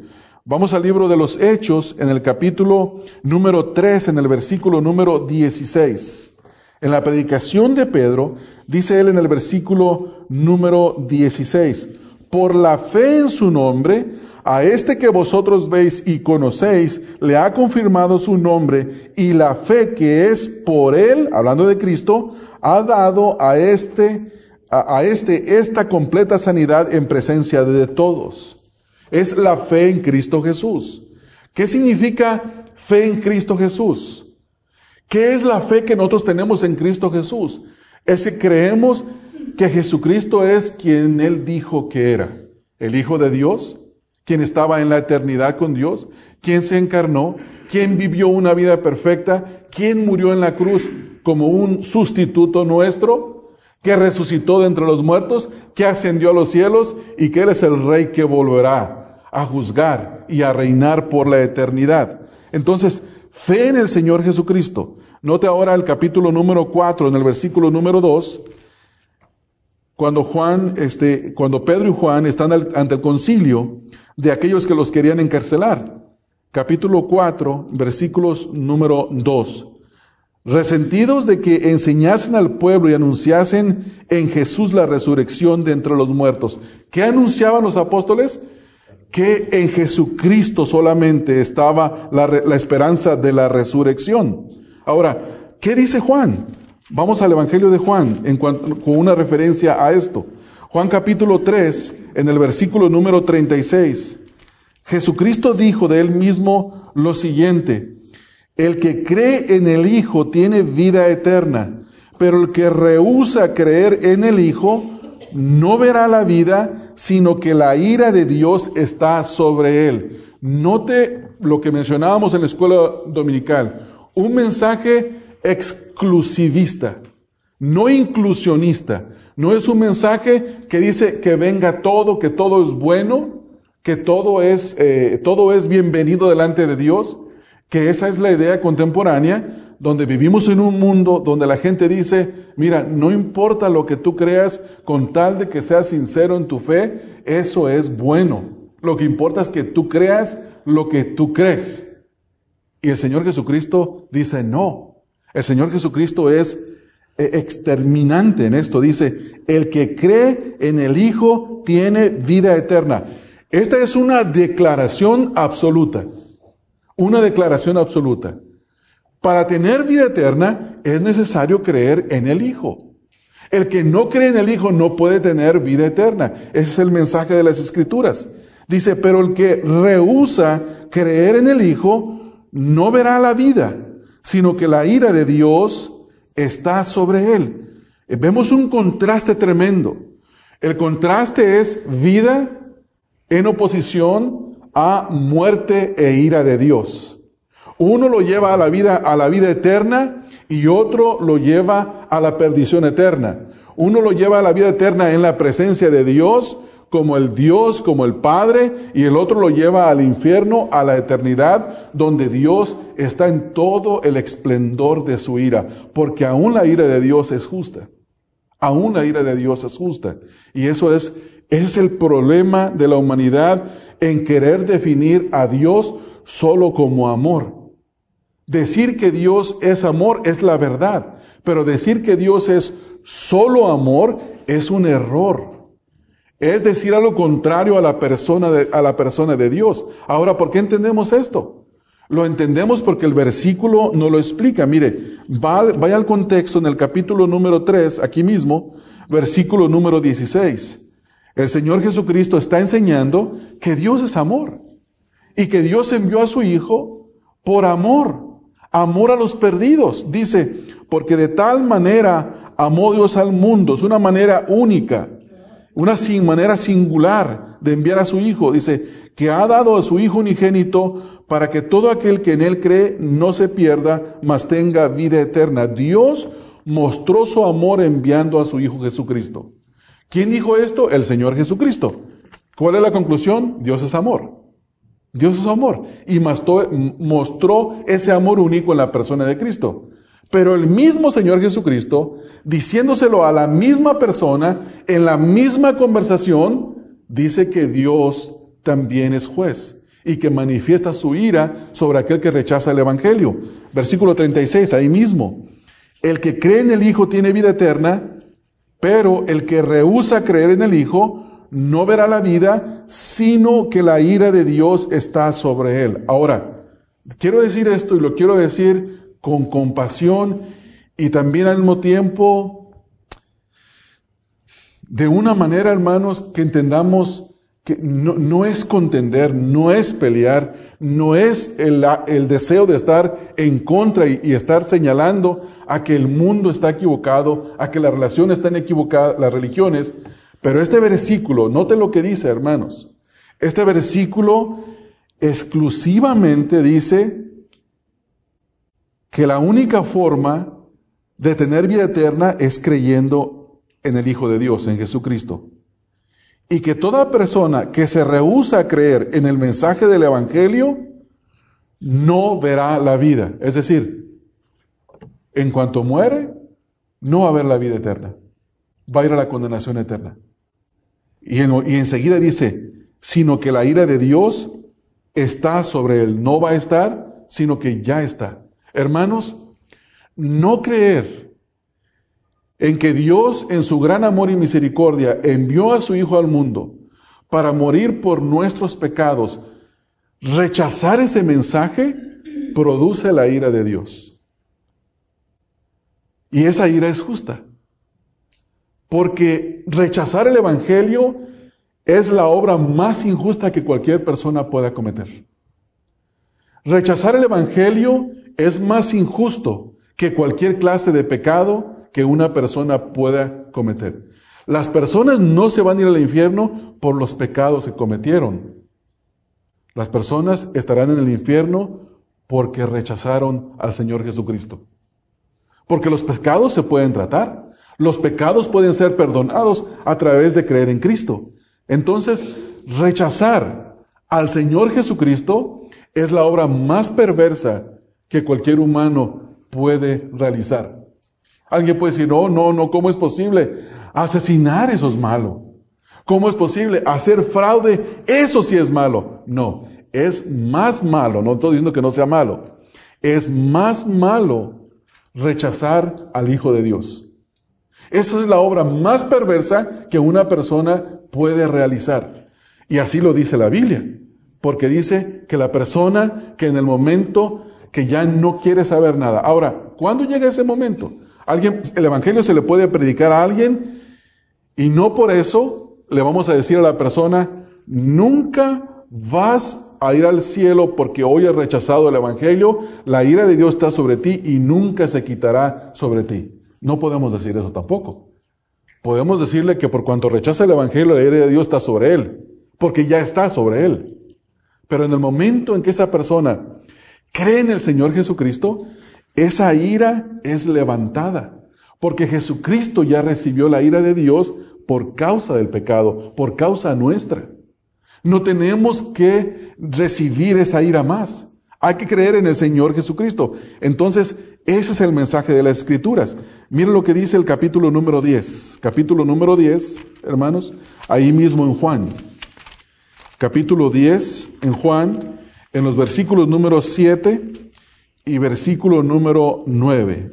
Speaker 1: Vamos al libro de los Hechos, en el capítulo número 3, en el versículo número 16. En la predicación de Pedro, dice él en el versículo número 16, por la fe en su nombre, a este que vosotros veis y conocéis, le ha confirmado su nombre, y la fe que es por él, hablando de Cristo, ha dado a este a, este esta completa sanidad en presencia de todos. Es la fe en Cristo Jesús. ¿Qué significa fe en Cristo Jesús? ¿Qué es la fe que nosotros tenemos en Cristo Jesús? Es que creemos que Jesucristo es quien Él dijo que era, el Hijo de Dios, quien estaba en la eternidad con Dios, quien se encarnó, quien vivió una vida perfecta, quien murió en la cruz como un sustituto nuestro, que resucitó de entre los muertos, que ascendió a los cielos y que Él es el Rey que volverá a juzgar y a reinar por la eternidad. Entonces, fe en el Señor Jesucristo. Note ahora el capítulo número 4, en el versículo número 2, cuando Juan, este, cuando Pedro y Juan están ante el concilio de aquellos que los querían encarcelar. Capítulo 4, versículos número 2. Resentidos de que enseñasen al pueblo y anunciasen en Jesús la resurrección de entre los muertos. ¿Qué anunciaban los apóstoles? Que en Jesucristo solamente estaba la, esperanza de la resurrección. Ahora, ¿qué dice Juan? Vamos al Evangelio de Juan con una referencia a esto. Juan capítulo 3, en el versículo número 36. Jesucristo dijo de él mismo lo siguiente, el que cree en el Hijo tiene vida eterna, pero el que rehúsa creer en el Hijo no verá la vida, sino que la ira de Dios está sobre él. Note lo que mencionábamos en la escuela dominical, un mensaje exclusivista, no inclusionista. No es un mensaje que dice que venga todo, que todo es bueno, que todo es, eh, todo es bienvenido delante de Dios, que esa es la idea contemporánea, donde vivimos en un mundo donde la gente dice, mira, no importa lo que tú creas, con tal de que seas sincero en tu fe, eso es bueno. Lo que importa es que tú creas lo que tú crees. Y el Señor Jesucristo dice, no, el Señor Jesucristo es eh, exterminante en esto. Dice, el que cree en el Hijo tiene vida eterna. Esta es una declaración absoluta. Una declaración absoluta. Para tener vida eterna es necesario creer en el Hijo. El que no cree en el Hijo no puede tener vida eterna. Ese es el mensaje de las Escrituras. Dice, pero el que rehúsa creer en el Hijo no verá la vida sino que la ira de Dios está sobre él. Eh, vemos un contraste tremendo. El contraste es vida en oposición a muerte e ira de Dios. Uno lo lleva a la vida, a la vida eterna y otro lo lleva a la perdición eterna. Uno lo lleva a la vida eterna en la presencia de Dios como el Dios, como el Padre, y el otro lo lleva al infierno, a la eternidad, donde Dios está en todo el esplendor de su ira, porque aún la ira de Dios es justa. Aún la ira de Dios es justa. Y eso es, es el problema de la humanidad en querer definir a Dios solo como amor. Decir que Dios es amor es la verdad, pero decir que Dios es solo amor es un error. Es decir, a lo contrario a la persona de, a la persona de Dios. Ahora, ¿por qué entendemos esto? Lo entendemos porque el versículo no lo explica. Mire, vaya al contexto en el capítulo número 3, aquí mismo, versículo número 16. El Señor Jesucristo está enseñando que Dios es amor y que Dios envió a su Hijo por amor, amor a los perdidos. Dice, porque de tal manera amó Dios al mundo, es una manera única una sin manera singular de enviar a su Hijo. Dice, que ha dado a su Hijo unigénito para que todo aquel que en Él cree no se pierda, mas tenga vida eterna. Dios mostró su amor enviando a su Hijo Jesucristo. ¿Quién dijo esto? El Señor Jesucristo. ¿Cuál es la conclusión? Dios es amor. Dios es amor. Y mostró ese amor único en la persona de Cristo. Pero el mismo Señor Jesucristo, diciéndoselo a la misma persona, en la misma conversación, dice que Dios también es juez y que manifiesta su ira sobre aquel que rechaza el Evangelio. Versículo 36, ahí mismo. El que cree en el Hijo tiene vida eterna, pero el que rehúsa creer en el Hijo no verá la vida, sino que la ira de Dios está sobre él. Ahora, quiero decir esto y lo quiero decir con compasión y también al mismo tiempo de una manera, hermanos, que entendamos que no, no, es contender, no es pelear, no es el, el deseo de estar en contra y, y, estar señalando a que el mundo está equivocado, a que las relaciones están equivocadas, las religiones. Pero este versículo, note lo que dice, hermanos. Este versículo exclusivamente dice que la única forma de tener vida eterna es creyendo en el Hijo de Dios, en Jesucristo y que toda persona que se rehúsa a creer en el mensaje del Evangelio no verá la vida. Es decir, en cuanto muere, no va a ver la vida eterna. Va a ir a la condenación eterna. Y, en, y enseguida dice, sino que la ira de Dios está sobre él. No va a estar, sino que ya está. Hermanos, no creer en que Dios en su gran amor y misericordia envió a su Hijo al mundo para morir por nuestros pecados, rechazar ese mensaje produce la ira de Dios. Y esa ira es justa. Porque rechazar el Evangelio es la obra más injusta que cualquier persona pueda cometer. Rechazar el Evangelio es más injusto que cualquier clase de pecado que una persona pueda cometer. Las personas no se van a ir al infierno por los pecados que cometieron. Las personas estarán en el infierno porque rechazaron al Señor Jesucristo. Porque los pecados se pueden tratar. Los pecados pueden ser perdonados a través de creer en Cristo. Entonces, rechazar al Señor Jesucristo es la obra más perversa que cualquier humano puede realizar. Alguien puede decir, no, no, no, ¿cómo es posible? Asesinar, eso es malo. ¿Cómo es posible? Hacer fraude, eso sí es malo. No, es más malo, no estoy diciendo que no sea malo, es más malo rechazar al Hijo de Dios. Esa es la obra más perversa que una persona puede realizar. Y así lo dice la Biblia, porque dice que la persona que en el momento que ya no quiere saber nada. Ahora, ¿cuándo llega ese momento? Alguien, el Evangelio se le puede predicar a alguien y no por eso le vamos a decir a la persona, nunca vas a ir al cielo porque hoy has rechazado el Evangelio, la ira de Dios está sobre ti y nunca se quitará sobre ti. No podemos decir eso tampoco. Podemos decirle que por cuanto rechaza el Evangelio, la ira de Dios está sobre él, porque ya está sobre él. Pero en el momento en que esa persona cree en el Señor Jesucristo, esa ira es levantada, porque Jesucristo ya recibió la ira de Dios por causa del pecado, por causa nuestra. No tenemos que recibir esa ira más. Hay que creer en el Señor Jesucristo. Entonces, ese es el mensaje de las Escrituras. Miren lo que dice el capítulo número 10. Capítulo número 10, hermanos, ahí mismo en Juan. Capítulo 10 en Juan, en los versículos número 7 y versículo número 9.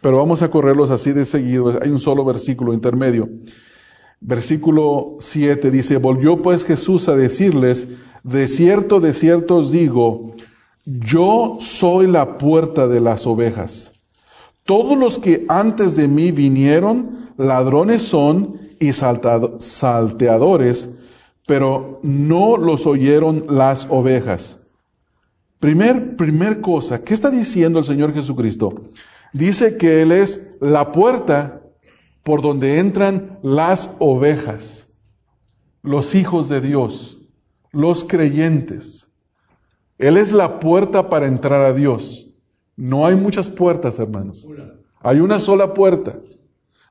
Speaker 1: Pero vamos a correrlos así de seguido. Hay un solo versículo intermedio. Versículo 7 dice, volvió pues Jesús a decirles, de cierto, de cierto os digo, yo soy la puerta de las ovejas. Todos los que antes de mí vinieron, ladrones son y salteadores, pero no los oyeron las ovejas. Primer, primer cosa, ¿qué está diciendo el Señor Jesucristo? Dice que Él es la puerta por donde entran las ovejas, los hijos de Dios, los creyentes. Él es la puerta para entrar a Dios. No hay muchas puertas, hermanos. Hay una sola puerta.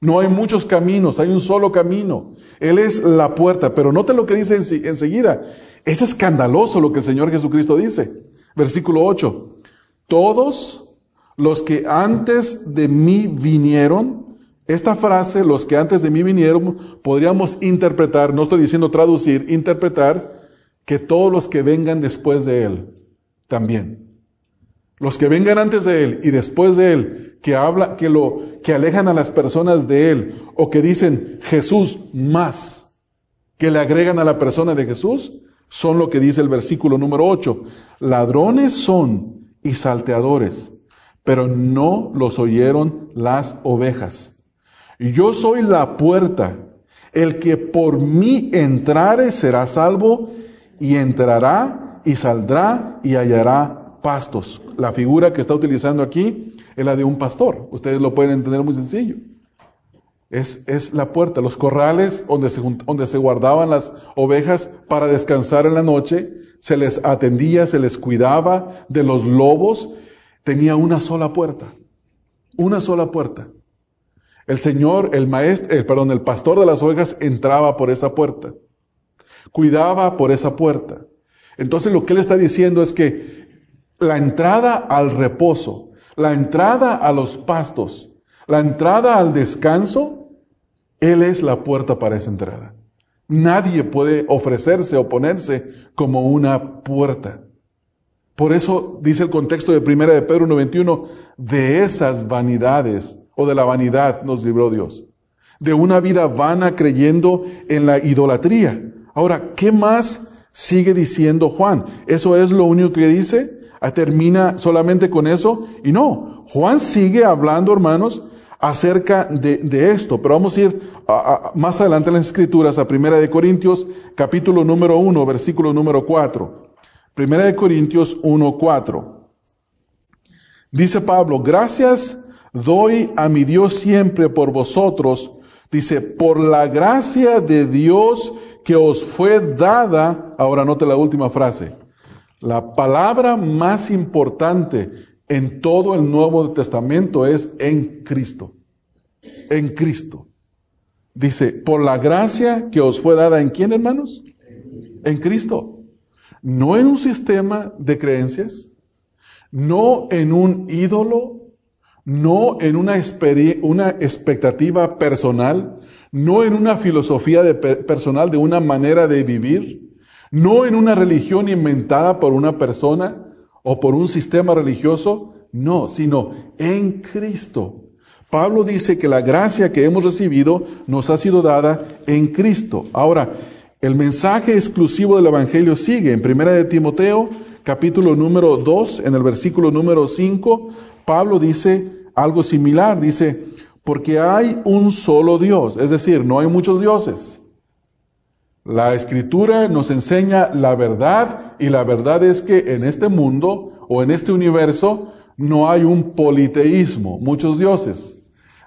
Speaker 1: No hay muchos caminos, hay un solo camino. Él es la puerta, pero note lo que dice enseguida. Es escandaloso lo que el Señor Jesucristo dice. Versículo 8. Todos los que antes de mí vinieron, esta frase, los que antes de mí vinieron, podríamos interpretar, no estoy diciendo traducir, interpretar, que todos los que vengan después de Él también. Los que vengan antes de Él y después de Él, que habla, que lo, que alejan a las personas de Él, o que dicen Jesús más, que le agregan a la persona de Jesús, son lo que dice el versículo número 8. Ladrones son y salteadores, pero no los oyeron las ovejas. Yo soy la puerta. El que por mí entrare será salvo y entrará y saldrá y hallará pastos. La figura que está utilizando aquí es la de un pastor. Ustedes lo pueden entender muy sencillo. Es, es la puerta, los corrales donde se, donde se guardaban las ovejas para descansar en la noche, se les atendía, se les cuidaba de los lobos, tenía una sola puerta, una sola puerta. El Señor, el maestro, el, perdón, el pastor de las ovejas entraba por esa puerta, cuidaba por esa puerta. Entonces lo que él está diciendo es que la entrada al reposo, la entrada a los pastos, la entrada al descanso, Él es la puerta para esa entrada. Nadie puede ofrecerse o ponerse como una puerta. Por eso dice el contexto de Primera de Pedro 91, de esas vanidades o de la vanidad nos libró Dios. De una vida vana creyendo en la idolatría. Ahora, ¿qué más sigue diciendo Juan? ¿Eso es lo único que dice? ¿Termina solamente con eso? Y no, Juan sigue hablando, hermanos, acerca de, esto. Pero vamos a ir más adelante en las Escrituras, a Primera de Corintios, capítulo número 1, versículo número 4. Primera de Corintios 1, 4. Dice Pablo, gracias doy a mi Dios siempre por vosotros. Dice, por la gracia de Dios que os fue dada. Ahora note la última frase. La palabra más importante en todo el Nuevo Testamento es en Cristo. En Cristo. Dice, por la gracia que os fue dada en quién, hermanos? En Cristo. No en un sistema de creencias, no en un ídolo, no en una, una expectativa personal, no en una filosofía personal de una manera de vivir, no en una religión inventada por una persona, o por un sistema religioso, no, sino en Cristo. Pablo dice que la gracia que hemos recibido nos ha sido dada en Cristo. Ahora, el mensaje exclusivo del Evangelio sigue en Primera de Timoteo, capítulo número 2, en el versículo número 5, Pablo dice algo similar, dice, porque hay un solo Dios, es decir, no hay muchos dioses. La escritura nos enseña la verdad y la verdad es que en este mundo o en este universo no hay un politeísmo, muchos dioses.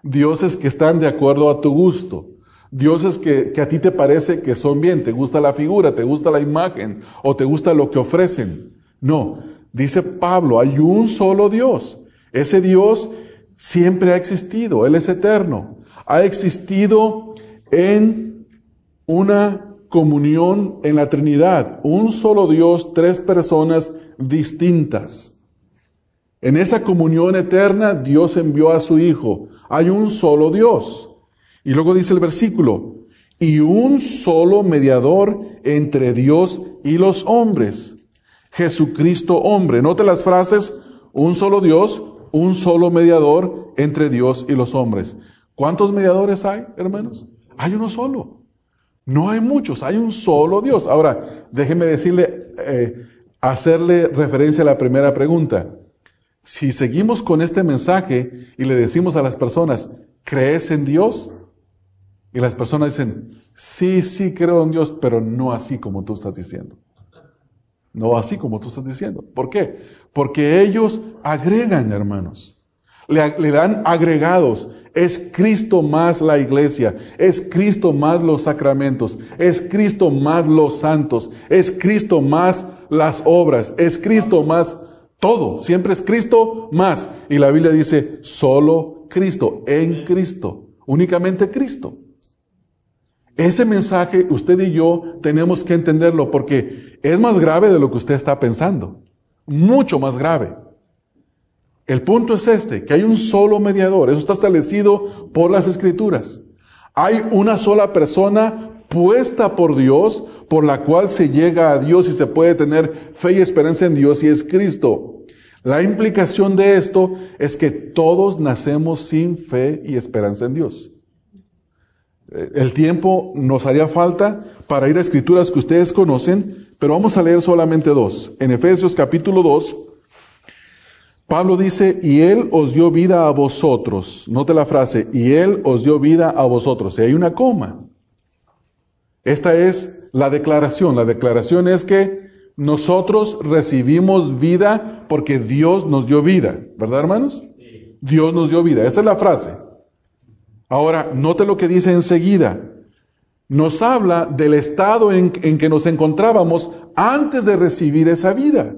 Speaker 1: Dioses que están de acuerdo a tu gusto. Dioses que, que, a ti te parece que son bien, te gusta la figura, te gusta la imagen o te gusta lo que ofrecen. No, dice Pablo, hay un solo Dios. Ese Dios siempre ha existido, Él es eterno. Ha existido en una comunión en la Trinidad, un solo Dios, tres personas distintas. En esa comunión eterna Dios envió a su Hijo. Hay un solo Dios. Y luego dice el versículo, y un solo mediador entre Dios y los hombres, Jesucristo hombre. Note las frases, un solo Dios, un solo mediador entre Dios y los hombres. ¿Cuántos mediadores hay, hermanos? Hay uno solo. No hay muchos, hay un solo Dios. Ahora, déjeme decirle, eh, hacerle referencia a la primera pregunta. Si seguimos con este mensaje y le decimos a las personas, ¿crees en Dios? Y las personas dicen, sí, sí creo en Dios, pero no así como tú estás diciendo. No así como tú estás diciendo. ¿Por qué? Porque ellos agregan, hermanos. Le, le dan agregados. Es Cristo más la iglesia, es Cristo más los sacramentos, es Cristo más los santos, es Cristo más las obras, es Cristo más todo, siempre es Cristo más. Y la Biblia dice, solo Cristo, en Cristo, únicamente Cristo. Ese mensaje usted y yo tenemos que entenderlo porque es más grave de lo que usted está pensando, mucho más grave. El punto es este, que hay un solo mediador, eso está establecido por las escrituras. Hay una sola persona puesta por Dios, por la cual se llega a Dios y se puede tener fe y esperanza en Dios y es Cristo. La implicación de esto es que todos nacemos sin fe y esperanza en Dios. El tiempo nos haría falta para ir a escrituras que ustedes conocen, pero vamos a leer solamente dos. En Efesios capítulo 2, Pablo dice, y Él os dio vida a vosotros. Note la frase, y Él os dio vida a vosotros. Y hay una coma. Esta es la declaración. La declaración es que nosotros recibimos vida porque Dios nos dio vida. ¿Verdad, hermanos? Dios nos dio vida. Esa es la frase. Ahora, note lo que dice enseguida. Nos habla del estado en, en que nos encontrábamos antes de recibir esa vida.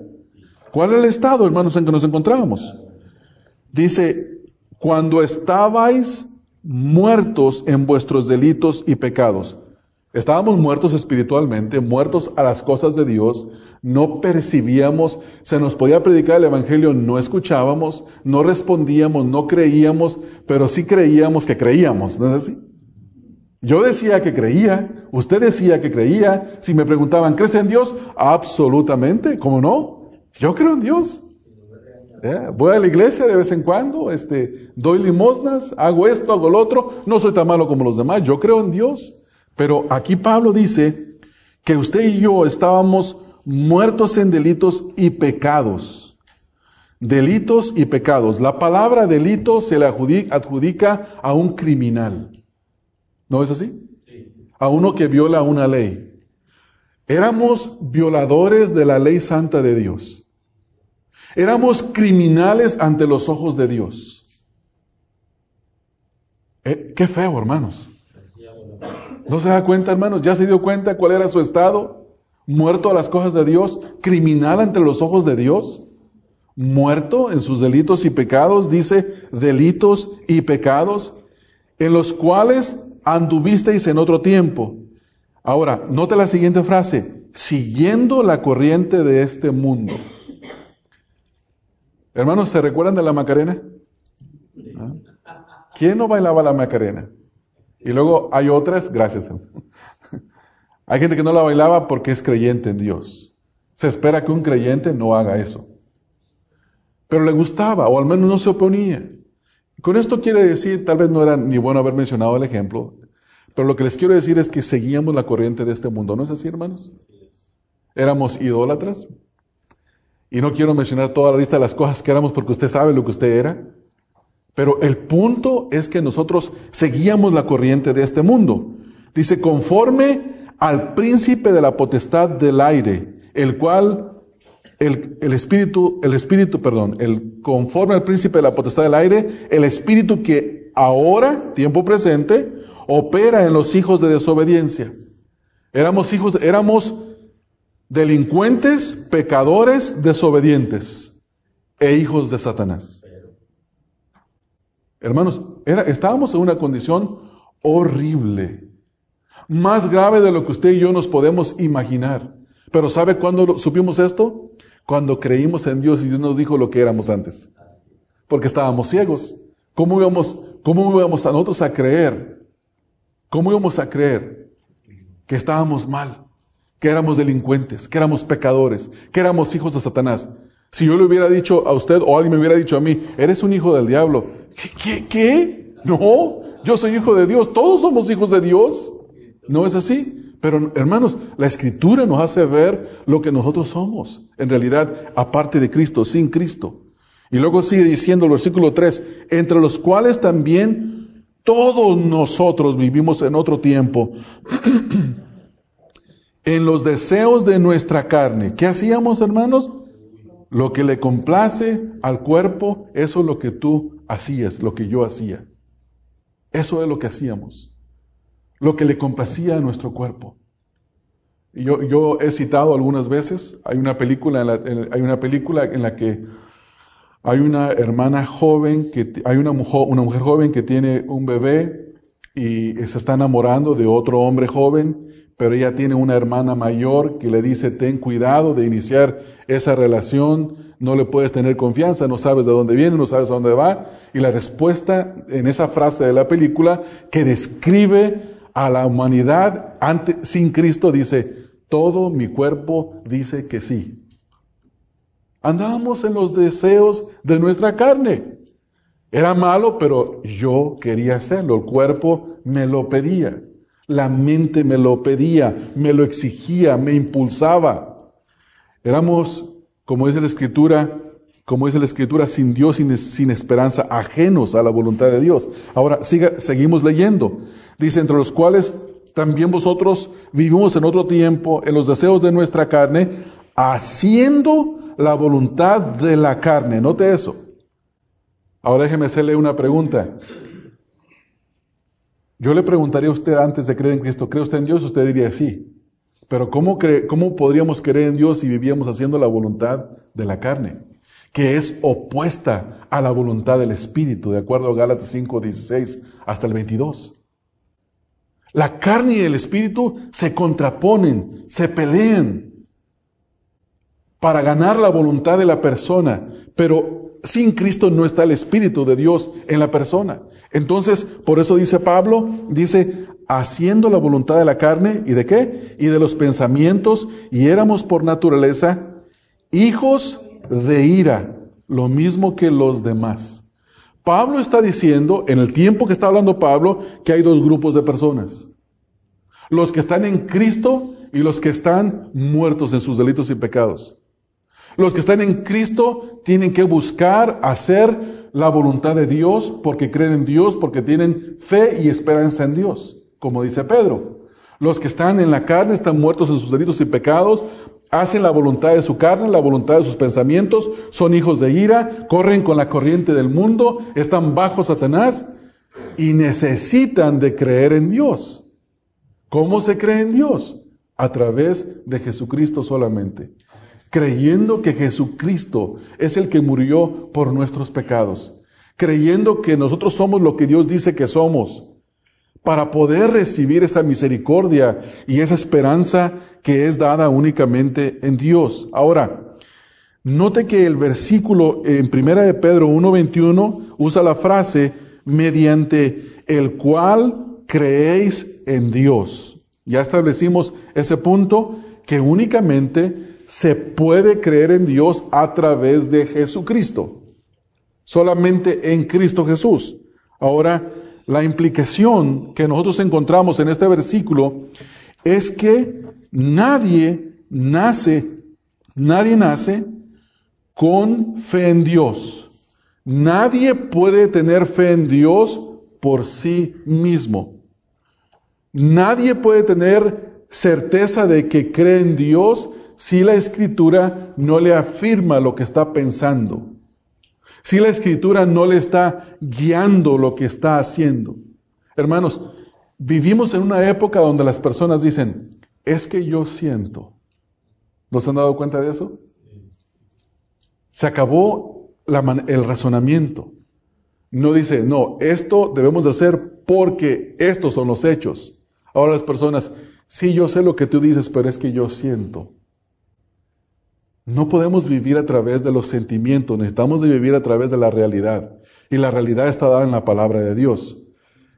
Speaker 1: ¿Cuál es el estado, hermanos, en que nos encontrábamos? Dice, cuando estabais muertos en vuestros delitos y pecados. Estábamos muertos espiritualmente, muertos a las cosas de Dios, no percibíamos, se nos podía predicar el Evangelio, no escuchábamos, no respondíamos, no creíamos, pero sí creíamos que creíamos, ¿no es así? Yo decía que creía, usted decía que creía, si me preguntaban, ¿crees en Dios? Absolutamente, ¿cómo no? Yo creo en Dios. ¿Eh? Voy a la iglesia de vez en cuando, este, doy limosnas, hago esto, hago lo otro, no soy tan malo como los demás, yo creo en Dios. Pero aquí Pablo dice que usted y yo estábamos muertos en delitos y pecados. Delitos y pecados. La palabra delito se le adjudica a un criminal. ¿No es así? A uno que viola una ley. Éramos violadores de la ley santa de Dios. Éramos criminales ante los ojos de Dios. Eh, qué feo, hermanos. ¿No se da cuenta, hermanos? ¿Ya se dio cuenta cuál era su estado? Muerto a las cosas de Dios, criminal ante los ojos de Dios, muerto en sus delitos y pecados, dice delitos y pecados, en los cuales anduvisteis en otro tiempo. Ahora, note la siguiente frase, siguiendo la corriente de este mundo. Hermanos, ¿se recuerdan de la Macarena? ¿Ah? ¿Quién no bailaba la Macarena? Y luego hay otras, gracias. (laughs) hay gente que no la bailaba porque es creyente en Dios. Se espera que un creyente no haga eso. Pero le gustaba, o al menos no se oponía. Con esto quiere decir, tal vez no era ni bueno haber mencionado el ejemplo, pero lo que les quiero decir es que seguíamos la corriente de este mundo. ¿No es así, hermanos? Éramos idólatras, y no quiero mencionar toda la lista de las cosas que éramos porque usted sabe lo que usted era. Pero el punto es que nosotros seguíamos la corriente de este mundo. Dice, conforme al príncipe de la potestad del aire, el cual, el, el, espíritu, el espíritu, perdón, el conforme al príncipe de la potestad del aire, el espíritu que ahora, tiempo presente, opera en los hijos de desobediencia. Éramos hijos, éramos delincuentes, pecadores, desobedientes e hijos de Satanás. Hermanos, estábamos en una condición horrible, más grave de lo que usted y yo nos podemos imaginar. Pero ¿sabe cuándo supimos esto? Cuando creímos en Dios y Dios nos dijo lo que éramos antes. Porque estábamos ciegos. ¿Cómo íbamos, cómo íbamos a nosotros a creer? ¿Cómo íbamos a creer que estábamos mal? Que éramos delincuentes, que éramos pecadores, que éramos hijos de Satanás. Si yo le hubiera dicho a usted o alguien me hubiera dicho a mí, eres un hijo del diablo, ¿qué? ¿Qué? No, yo soy hijo de Dios, todos somos hijos de Dios. No es así. Pero hermanos, la escritura nos hace ver lo que nosotros somos, en realidad, aparte de Cristo, sin Cristo. Y luego sigue diciendo el versículo 3, entre los cuales también todos nosotros vivimos en otro tiempo. (clears throat) en los deseos de nuestra carne. ¿Qué hacíamos, hermanos? Lo que le complace al cuerpo, eso es lo que tú hacías, lo que yo hacía. Eso es lo que hacíamos. Lo que le complacía a nuestro cuerpo. Yo, yo he citado algunas veces, hay una, película en la, hay una película en la que hay una hermana joven, que, hay una mujer, una mujer joven que tiene un bebé y se está enamorando de otro hombre joven pero ella tiene una hermana mayor que le dice, ten cuidado de iniciar esa relación, no le puedes tener confianza, no sabes de dónde viene, no sabes a dónde va. Y la respuesta en esa frase de la película que describe a la humanidad ante, sin Cristo dice, todo mi cuerpo dice que sí. Andábamos en los deseos de nuestra carne. Era malo, pero yo quería hacerlo, el cuerpo me lo pedía. La mente me lo pedía, me lo exigía, me impulsaba. Éramos, como dice la Escritura, como dice la Escritura, sin Dios, sin, sin esperanza, ajenos a la voluntad de Dios. Ahora, siga, seguimos leyendo. Dice, entre los cuales también vosotros vivimos en otro tiempo, en los deseos de nuestra carne, haciendo la voluntad de la carne. Note eso. Ahora déjeme hacerle una pregunta. Yo le preguntaría a usted antes de creer en Cristo, ¿cree usted en Dios? Usted diría sí. Pero ¿cómo, ¿cómo podríamos creer en Dios si vivíamos haciendo la voluntad de la carne? Que es opuesta a la voluntad del Espíritu, de acuerdo a Gálatas 5, 16 hasta el 22. La carne y el Espíritu se contraponen, se pelean para ganar la voluntad de la persona, pero sin Cristo no está el Espíritu de Dios en la persona. Entonces, por eso dice Pablo, dice, haciendo la voluntad de la carne y de qué? Y de los pensamientos, y éramos por naturaleza hijos de ira, lo mismo que los demás. Pablo está diciendo, en el tiempo que está hablando Pablo, que hay dos grupos de personas. Los que están en Cristo y los que están muertos en sus delitos y pecados. Los que están en Cristo tienen que buscar hacer la voluntad de Dios porque creen en Dios, porque tienen fe y esperanza en Dios, como dice Pedro. Los que están en la carne están muertos en sus delitos y pecados, hacen la voluntad de su carne, la voluntad de sus pensamientos, son hijos de ira, corren con la corriente del mundo, están bajo Satanás y necesitan de creer en Dios. ¿Cómo se cree en Dios? A través de Jesucristo solamente creyendo que Jesucristo es el que murió por nuestros pecados, creyendo que nosotros somos lo que Dios dice que somos, para poder recibir esa misericordia y esa esperanza que es dada únicamente en Dios. Ahora, note que el versículo en Primera de Pedro 1.21 usa la frase mediante el cual creéis en Dios. Ya establecimos ese punto que únicamente se puede creer en Dios a través de Jesucristo. Solamente en Cristo Jesús. Ahora, la implicación que nosotros encontramos en este versículo es que nadie nace, nadie nace con fe en Dios. Nadie puede tener fe en Dios por sí mismo. Nadie puede tener certeza de que cree en Dios si la escritura no le afirma lo que está pensando, si la escritura no le está guiando lo que está haciendo. Hermanos, vivimos en una época donde las personas dicen, es que yo siento. ¿Nos han dado cuenta de eso? Se acabó el razonamiento. No dice, no, esto debemos de hacer porque estos son los hechos. Ahora las personas, sí, yo sé lo que tú dices, pero es que yo siento. No podemos vivir a través de los sentimientos, necesitamos vivir a través de la realidad. Y la realidad está dada en la palabra de Dios.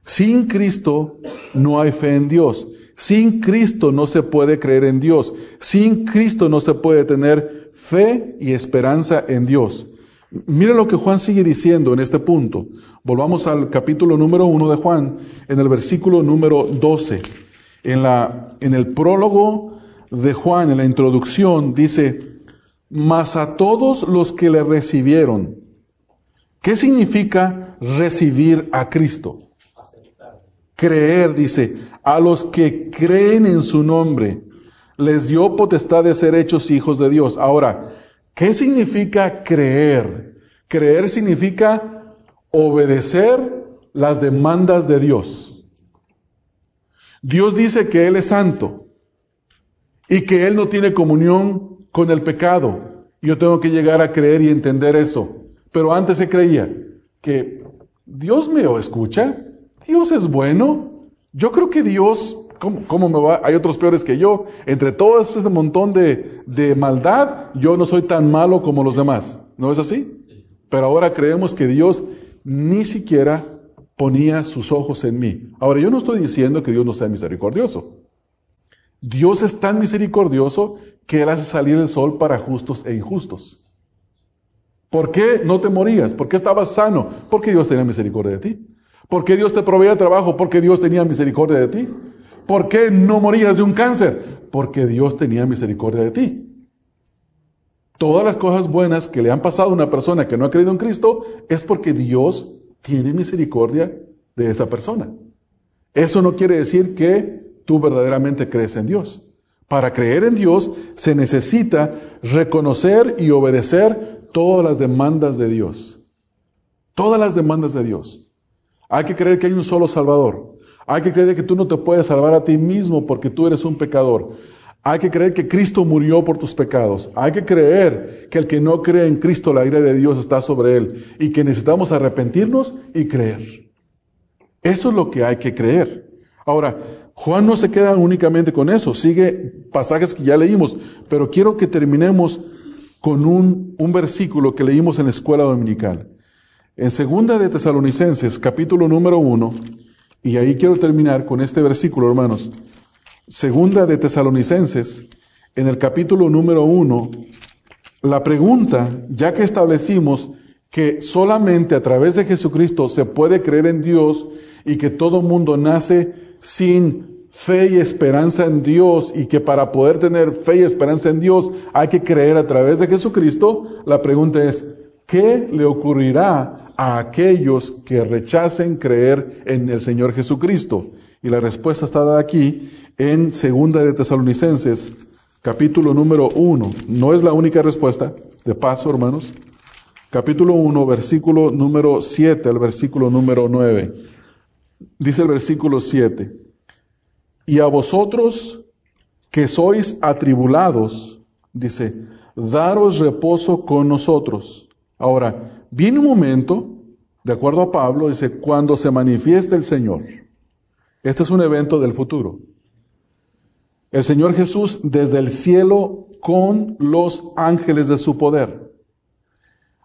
Speaker 1: Sin Cristo no hay fe en Dios. Sin Cristo no se puede creer en Dios. Sin Cristo no se puede tener fe y esperanza en Dios. Mire lo que Juan sigue diciendo en este punto. Volvamos al capítulo número uno de Juan, en el versículo número 12. En, la, en el prólogo de Juan, en la introducción, dice, mas a todos los que le recibieron. ¿Qué significa recibir a Cristo? Creer, dice, a los que creen en su nombre, les dio potestad de ser hechos hijos de Dios. Ahora, ¿qué significa creer? Creer significa obedecer las demandas de Dios. Dios dice que Él es santo y que Él no tiene comunión con el pecado. Yo tengo que llegar a creer y entender eso. Pero antes se creía que Dios me escucha, Dios es bueno. Yo creo que Dios, ¿cómo, me va? Hay otros peores que yo. Entre todo ese montón de, de maldad, yo no soy tan malo como los demás. ¿No es así? Pero ahora creemos que Dios ni siquiera ponía sus ojos en mí. Ahora, yo no estoy diciendo que Dios no sea misericordioso. Dios es tan misericordioso que Él hace salir el sol para justos e injustos. ¿Por qué no te morías? ¿Por qué estabas sano? Porque Dios tenía misericordia de ti. ¿Por qué Dios te proveía trabajo? Porque Dios tenía misericordia de ti. ¿Por qué no morías de un cáncer? Porque Dios tenía misericordia de ti. Todas las cosas buenas que le han pasado a una persona que no ha creído en Cristo es porque Dios tiene misericordia de esa persona. Eso no quiere decir que tú verdaderamente crees en Dios. Para creer en Dios se necesita reconocer y obedecer todas las demandas de Dios. Todas las demandas de Dios. Hay que creer que hay un solo Salvador. Hay que creer que tú no te puedes salvar a ti mismo porque tú eres un pecador. Hay que creer que Cristo murió por tus pecados. Hay que creer que el que no cree en Cristo, la ira de Dios está sobre él y que necesitamos arrepentirnos y creer. Eso es lo que hay que creer. Ahora, Juan no se queda únicamente con eso, sigue pasajes que ya leímos, pero quiero que terminemos con un, un versículo que leímos en la escuela dominical. En segunda de Tesalonicenses, capítulo número uno, y ahí quiero terminar con este versículo, hermanos. Segunda de Tesalonicenses, en el capítulo número uno, la pregunta, ya que establecimos que solamente a través de Jesucristo se puede creer en Dios y que todo mundo nace sin fe y esperanza en Dios y que para poder tener fe y esperanza en Dios hay que creer a través de Jesucristo, la pregunta es, ¿qué le ocurrirá a aquellos que rechacen creer en el Señor Jesucristo? Y la respuesta está dada aquí en Segunda de Tesalonicenses, capítulo número 1. No es la única respuesta, de paso, hermanos. Capítulo 1, versículo número 7 al versículo número 9. Dice el versículo 7, y a vosotros que sois atribulados, dice, daros reposo con nosotros. Ahora, viene un momento, de acuerdo a Pablo, dice, cuando se manifieste el Señor. Este es un evento del futuro. El Señor Jesús desde el cielo con los ángeles de su poder.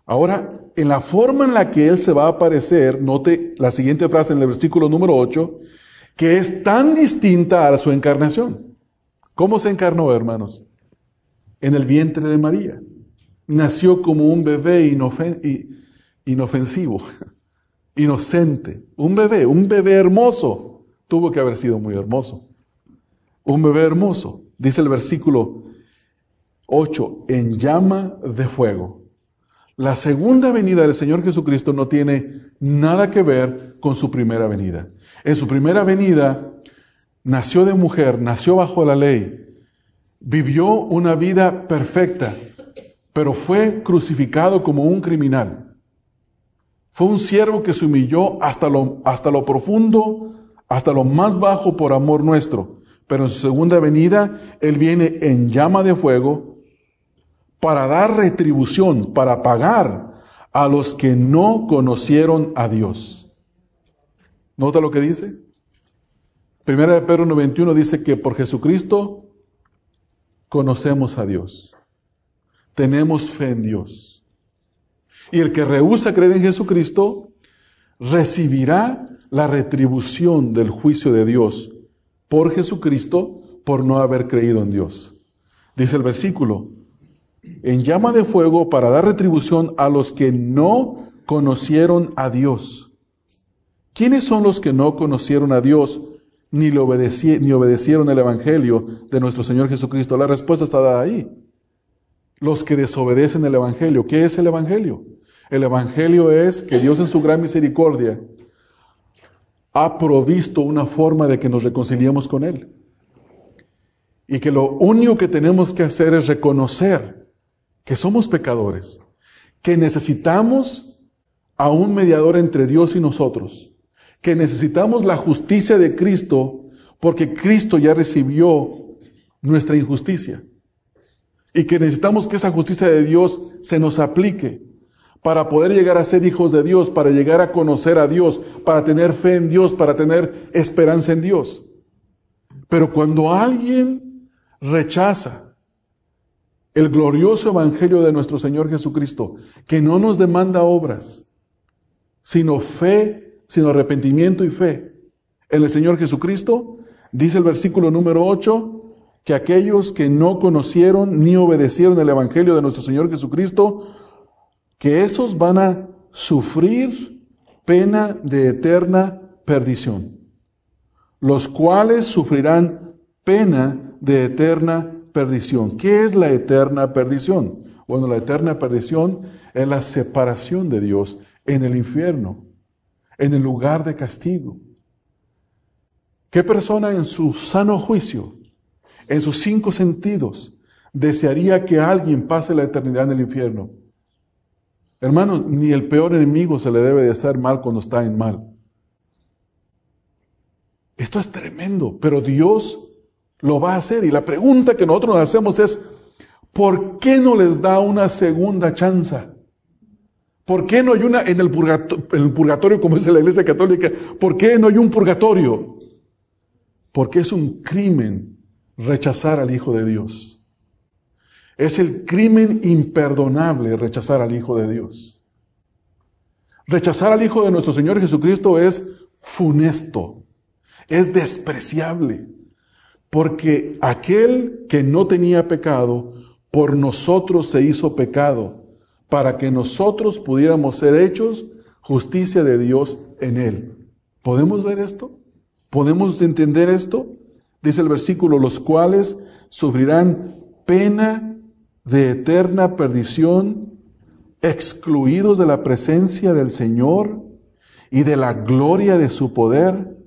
Speaker 1: Ahora, en la forma en la que Él se va a aparecer, note la siguiente frase en el versículo número 8, que es tan distinta a su encarnación. ¿Cómo se encarnó, hermanos? En el vientre de María. Nació como un bebé inofensivo, (laughs) inocente. Un bebé, un bebé hermoso. Tuvo que haber sido muy hermoso. Un bebé hermoso. Dice el versículo 8, en llama de fuego. La segunda venida del Señor Jesucristo no tiene nada que ver con su primera venida. En su primera venida nació de mujer, nació bajo la ley, vivió una vida perfecta, pero fue crucificado como un criminal. Fue un siervo que se humilló hasta lo, hasta lo profundo, hasta lo más bajo por amor nuestro. Pero en su segunda venida, Él viene en llama de fuego para dar retribución, para pagar a los que no conocieron a Dios. ¿Nota lo que dice? Primera de Pedro 91 dice que por Jesucristo conocemos a Dios. Tenemos fe en Dios. Y el que rehúsa creer en Jesucristo recibirá la retribución del juicio de Dios por Jesucristo por no haber creído en Dios. Dice el versículo, en llama de fuego para dar retribución a los que no conocieron a Dios. ¿Quiénes son los que no conocieron a Dios ni, le ni obedecieron el Evangelio de nuestro Señor Jesucristo? La respuesta está dada ahí. Los que desobedecen el Evangelio. ¿Qué es el Evangelio? El Evangelio es que Dios en su gran misericordia ha provisto una forma de que nos reconciliemos con Él. Y que lo único que tenemos que hacer es reconocer que somos pecadores, que necesitamos a un mediador entre Dios y nosotros, que necesitamos la justicia de Cristo porque Cristo ya recibió nuestra injusticia y que necesitamos que esa justicia de Dios se nos aplique para poder llegar a ser hijos de Dios, para llegar a conocer a Dios, para tener fe en Dios, para tener esperanza en Dios. Pero cuando alguien rechaza el glorioso Evangelio de nuestro Señor Jesucristo, que no nos demanda obras, sino fe, sino arrepentimiento y fe. En el Señor Jesucristo, dice el versículo número 8, que aquellos que no conocieron ni obedecieron el Evangelio de nuestro Señor Jesucristo, que esos van a sufrir pena de eterna perdición, los cuales sufrirán pena de eterna perdición. ¿Qué es la eterna perdición? Bueno, la eterna perdición es la separación de Dios en el infierno, en el lugar de castigo. ¿Qué persona en su sano juicio, en sus cinco sentidos, desearía que alguien pase la eternidad en el infierno? Hermanos, ni el peor enemigo se le debe de hacer mal cuando está en mal. Esto es tremendo, pero Dios lo va a hacer. Y la pregunta que nosotros nos hacemos es, ¿por qué no les da una segunda chance? ¿Por qué no hay una en el, purgatorio, en el purgatorio, como dice la Iglesia Católica? ¿Por qué no hay un purgatorio? Porque es un crimen rechazar al Hijo de Dios. Es el crimen imperdonable rechazar al Hijo de Dios. Rechazar al Hijo de nuestro Señor Jesucristo es funesto, es despreciable, porque aquel que no tenía pecado, por nosotros se hizo pecado, para que nosotros pudiéramos ser hechos justicia de Dios en él. ¿Podemos ver esto? ¿Podemos entender esto? Dice el versículo, los cuales sufrirán pena de eterna perdición, excluidos de la presencia del Señor y de la gloria de su poder,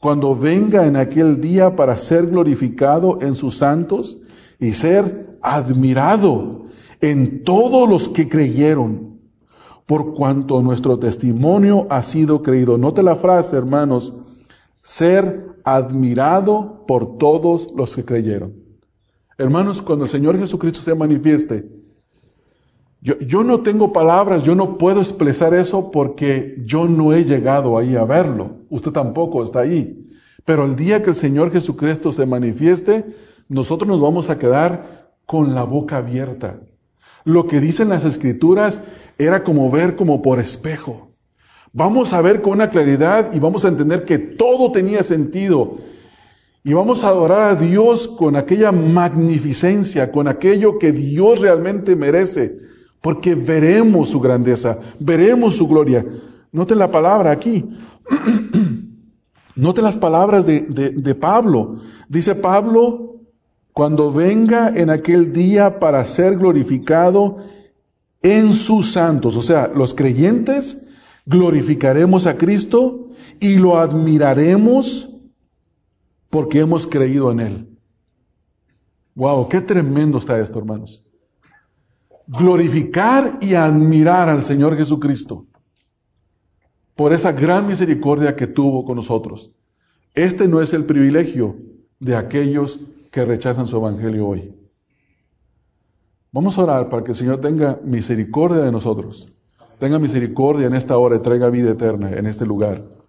Speaker 1: cuando venga en aquel día para ser glorificado en sus santos y ser admirado en todos los que creyeron, por cuanto nuestro testimonio ha sido creído. Note la frase, hermanos, ser admirado por todos los que creyeron. Hermanos, cuando el Señor Jesucristo se manifieste, yo, no tengo palabras, yo no puedo expresar eso porque yo no he llegado ahí a verlo. Usted tampoco está ahí. Pero el día que el Señor Jesucristo se manifieste, nosotros nos vamos a quedar con la boca abierta. Lo que dicen las escrituras era como ver como por espejo. Vamos a ver con una claridad y vamos a entender que todo tenía sentido y vamos a adorar a Dios con aquella magnificencia, con aquello que Dios realmente merece, porque veremos su grandeza, veremos su gloria. Noten la palabra aquí. (clears throat) Noten las palabras de, de Pablo. Dice Pablo, cuando venga en aquel día para ser glorificado en sus santos, o sea, los creyentes glorificaremos a Cristo y lo admiraremos porque hemos creído en Él. Wow, qué tremendo está esto, hermanos. Glorificar y admirar al Señor Jesucristo por esa gran misericordia que tuvo con nosotros. Este no es el privilegio de aquellos que rechazan su evangelio hoy. Vamos a orar para que el Señor tenga misericordia de nosotros, tenga misericordia en esta hora y traiga vida eterna en este lugar.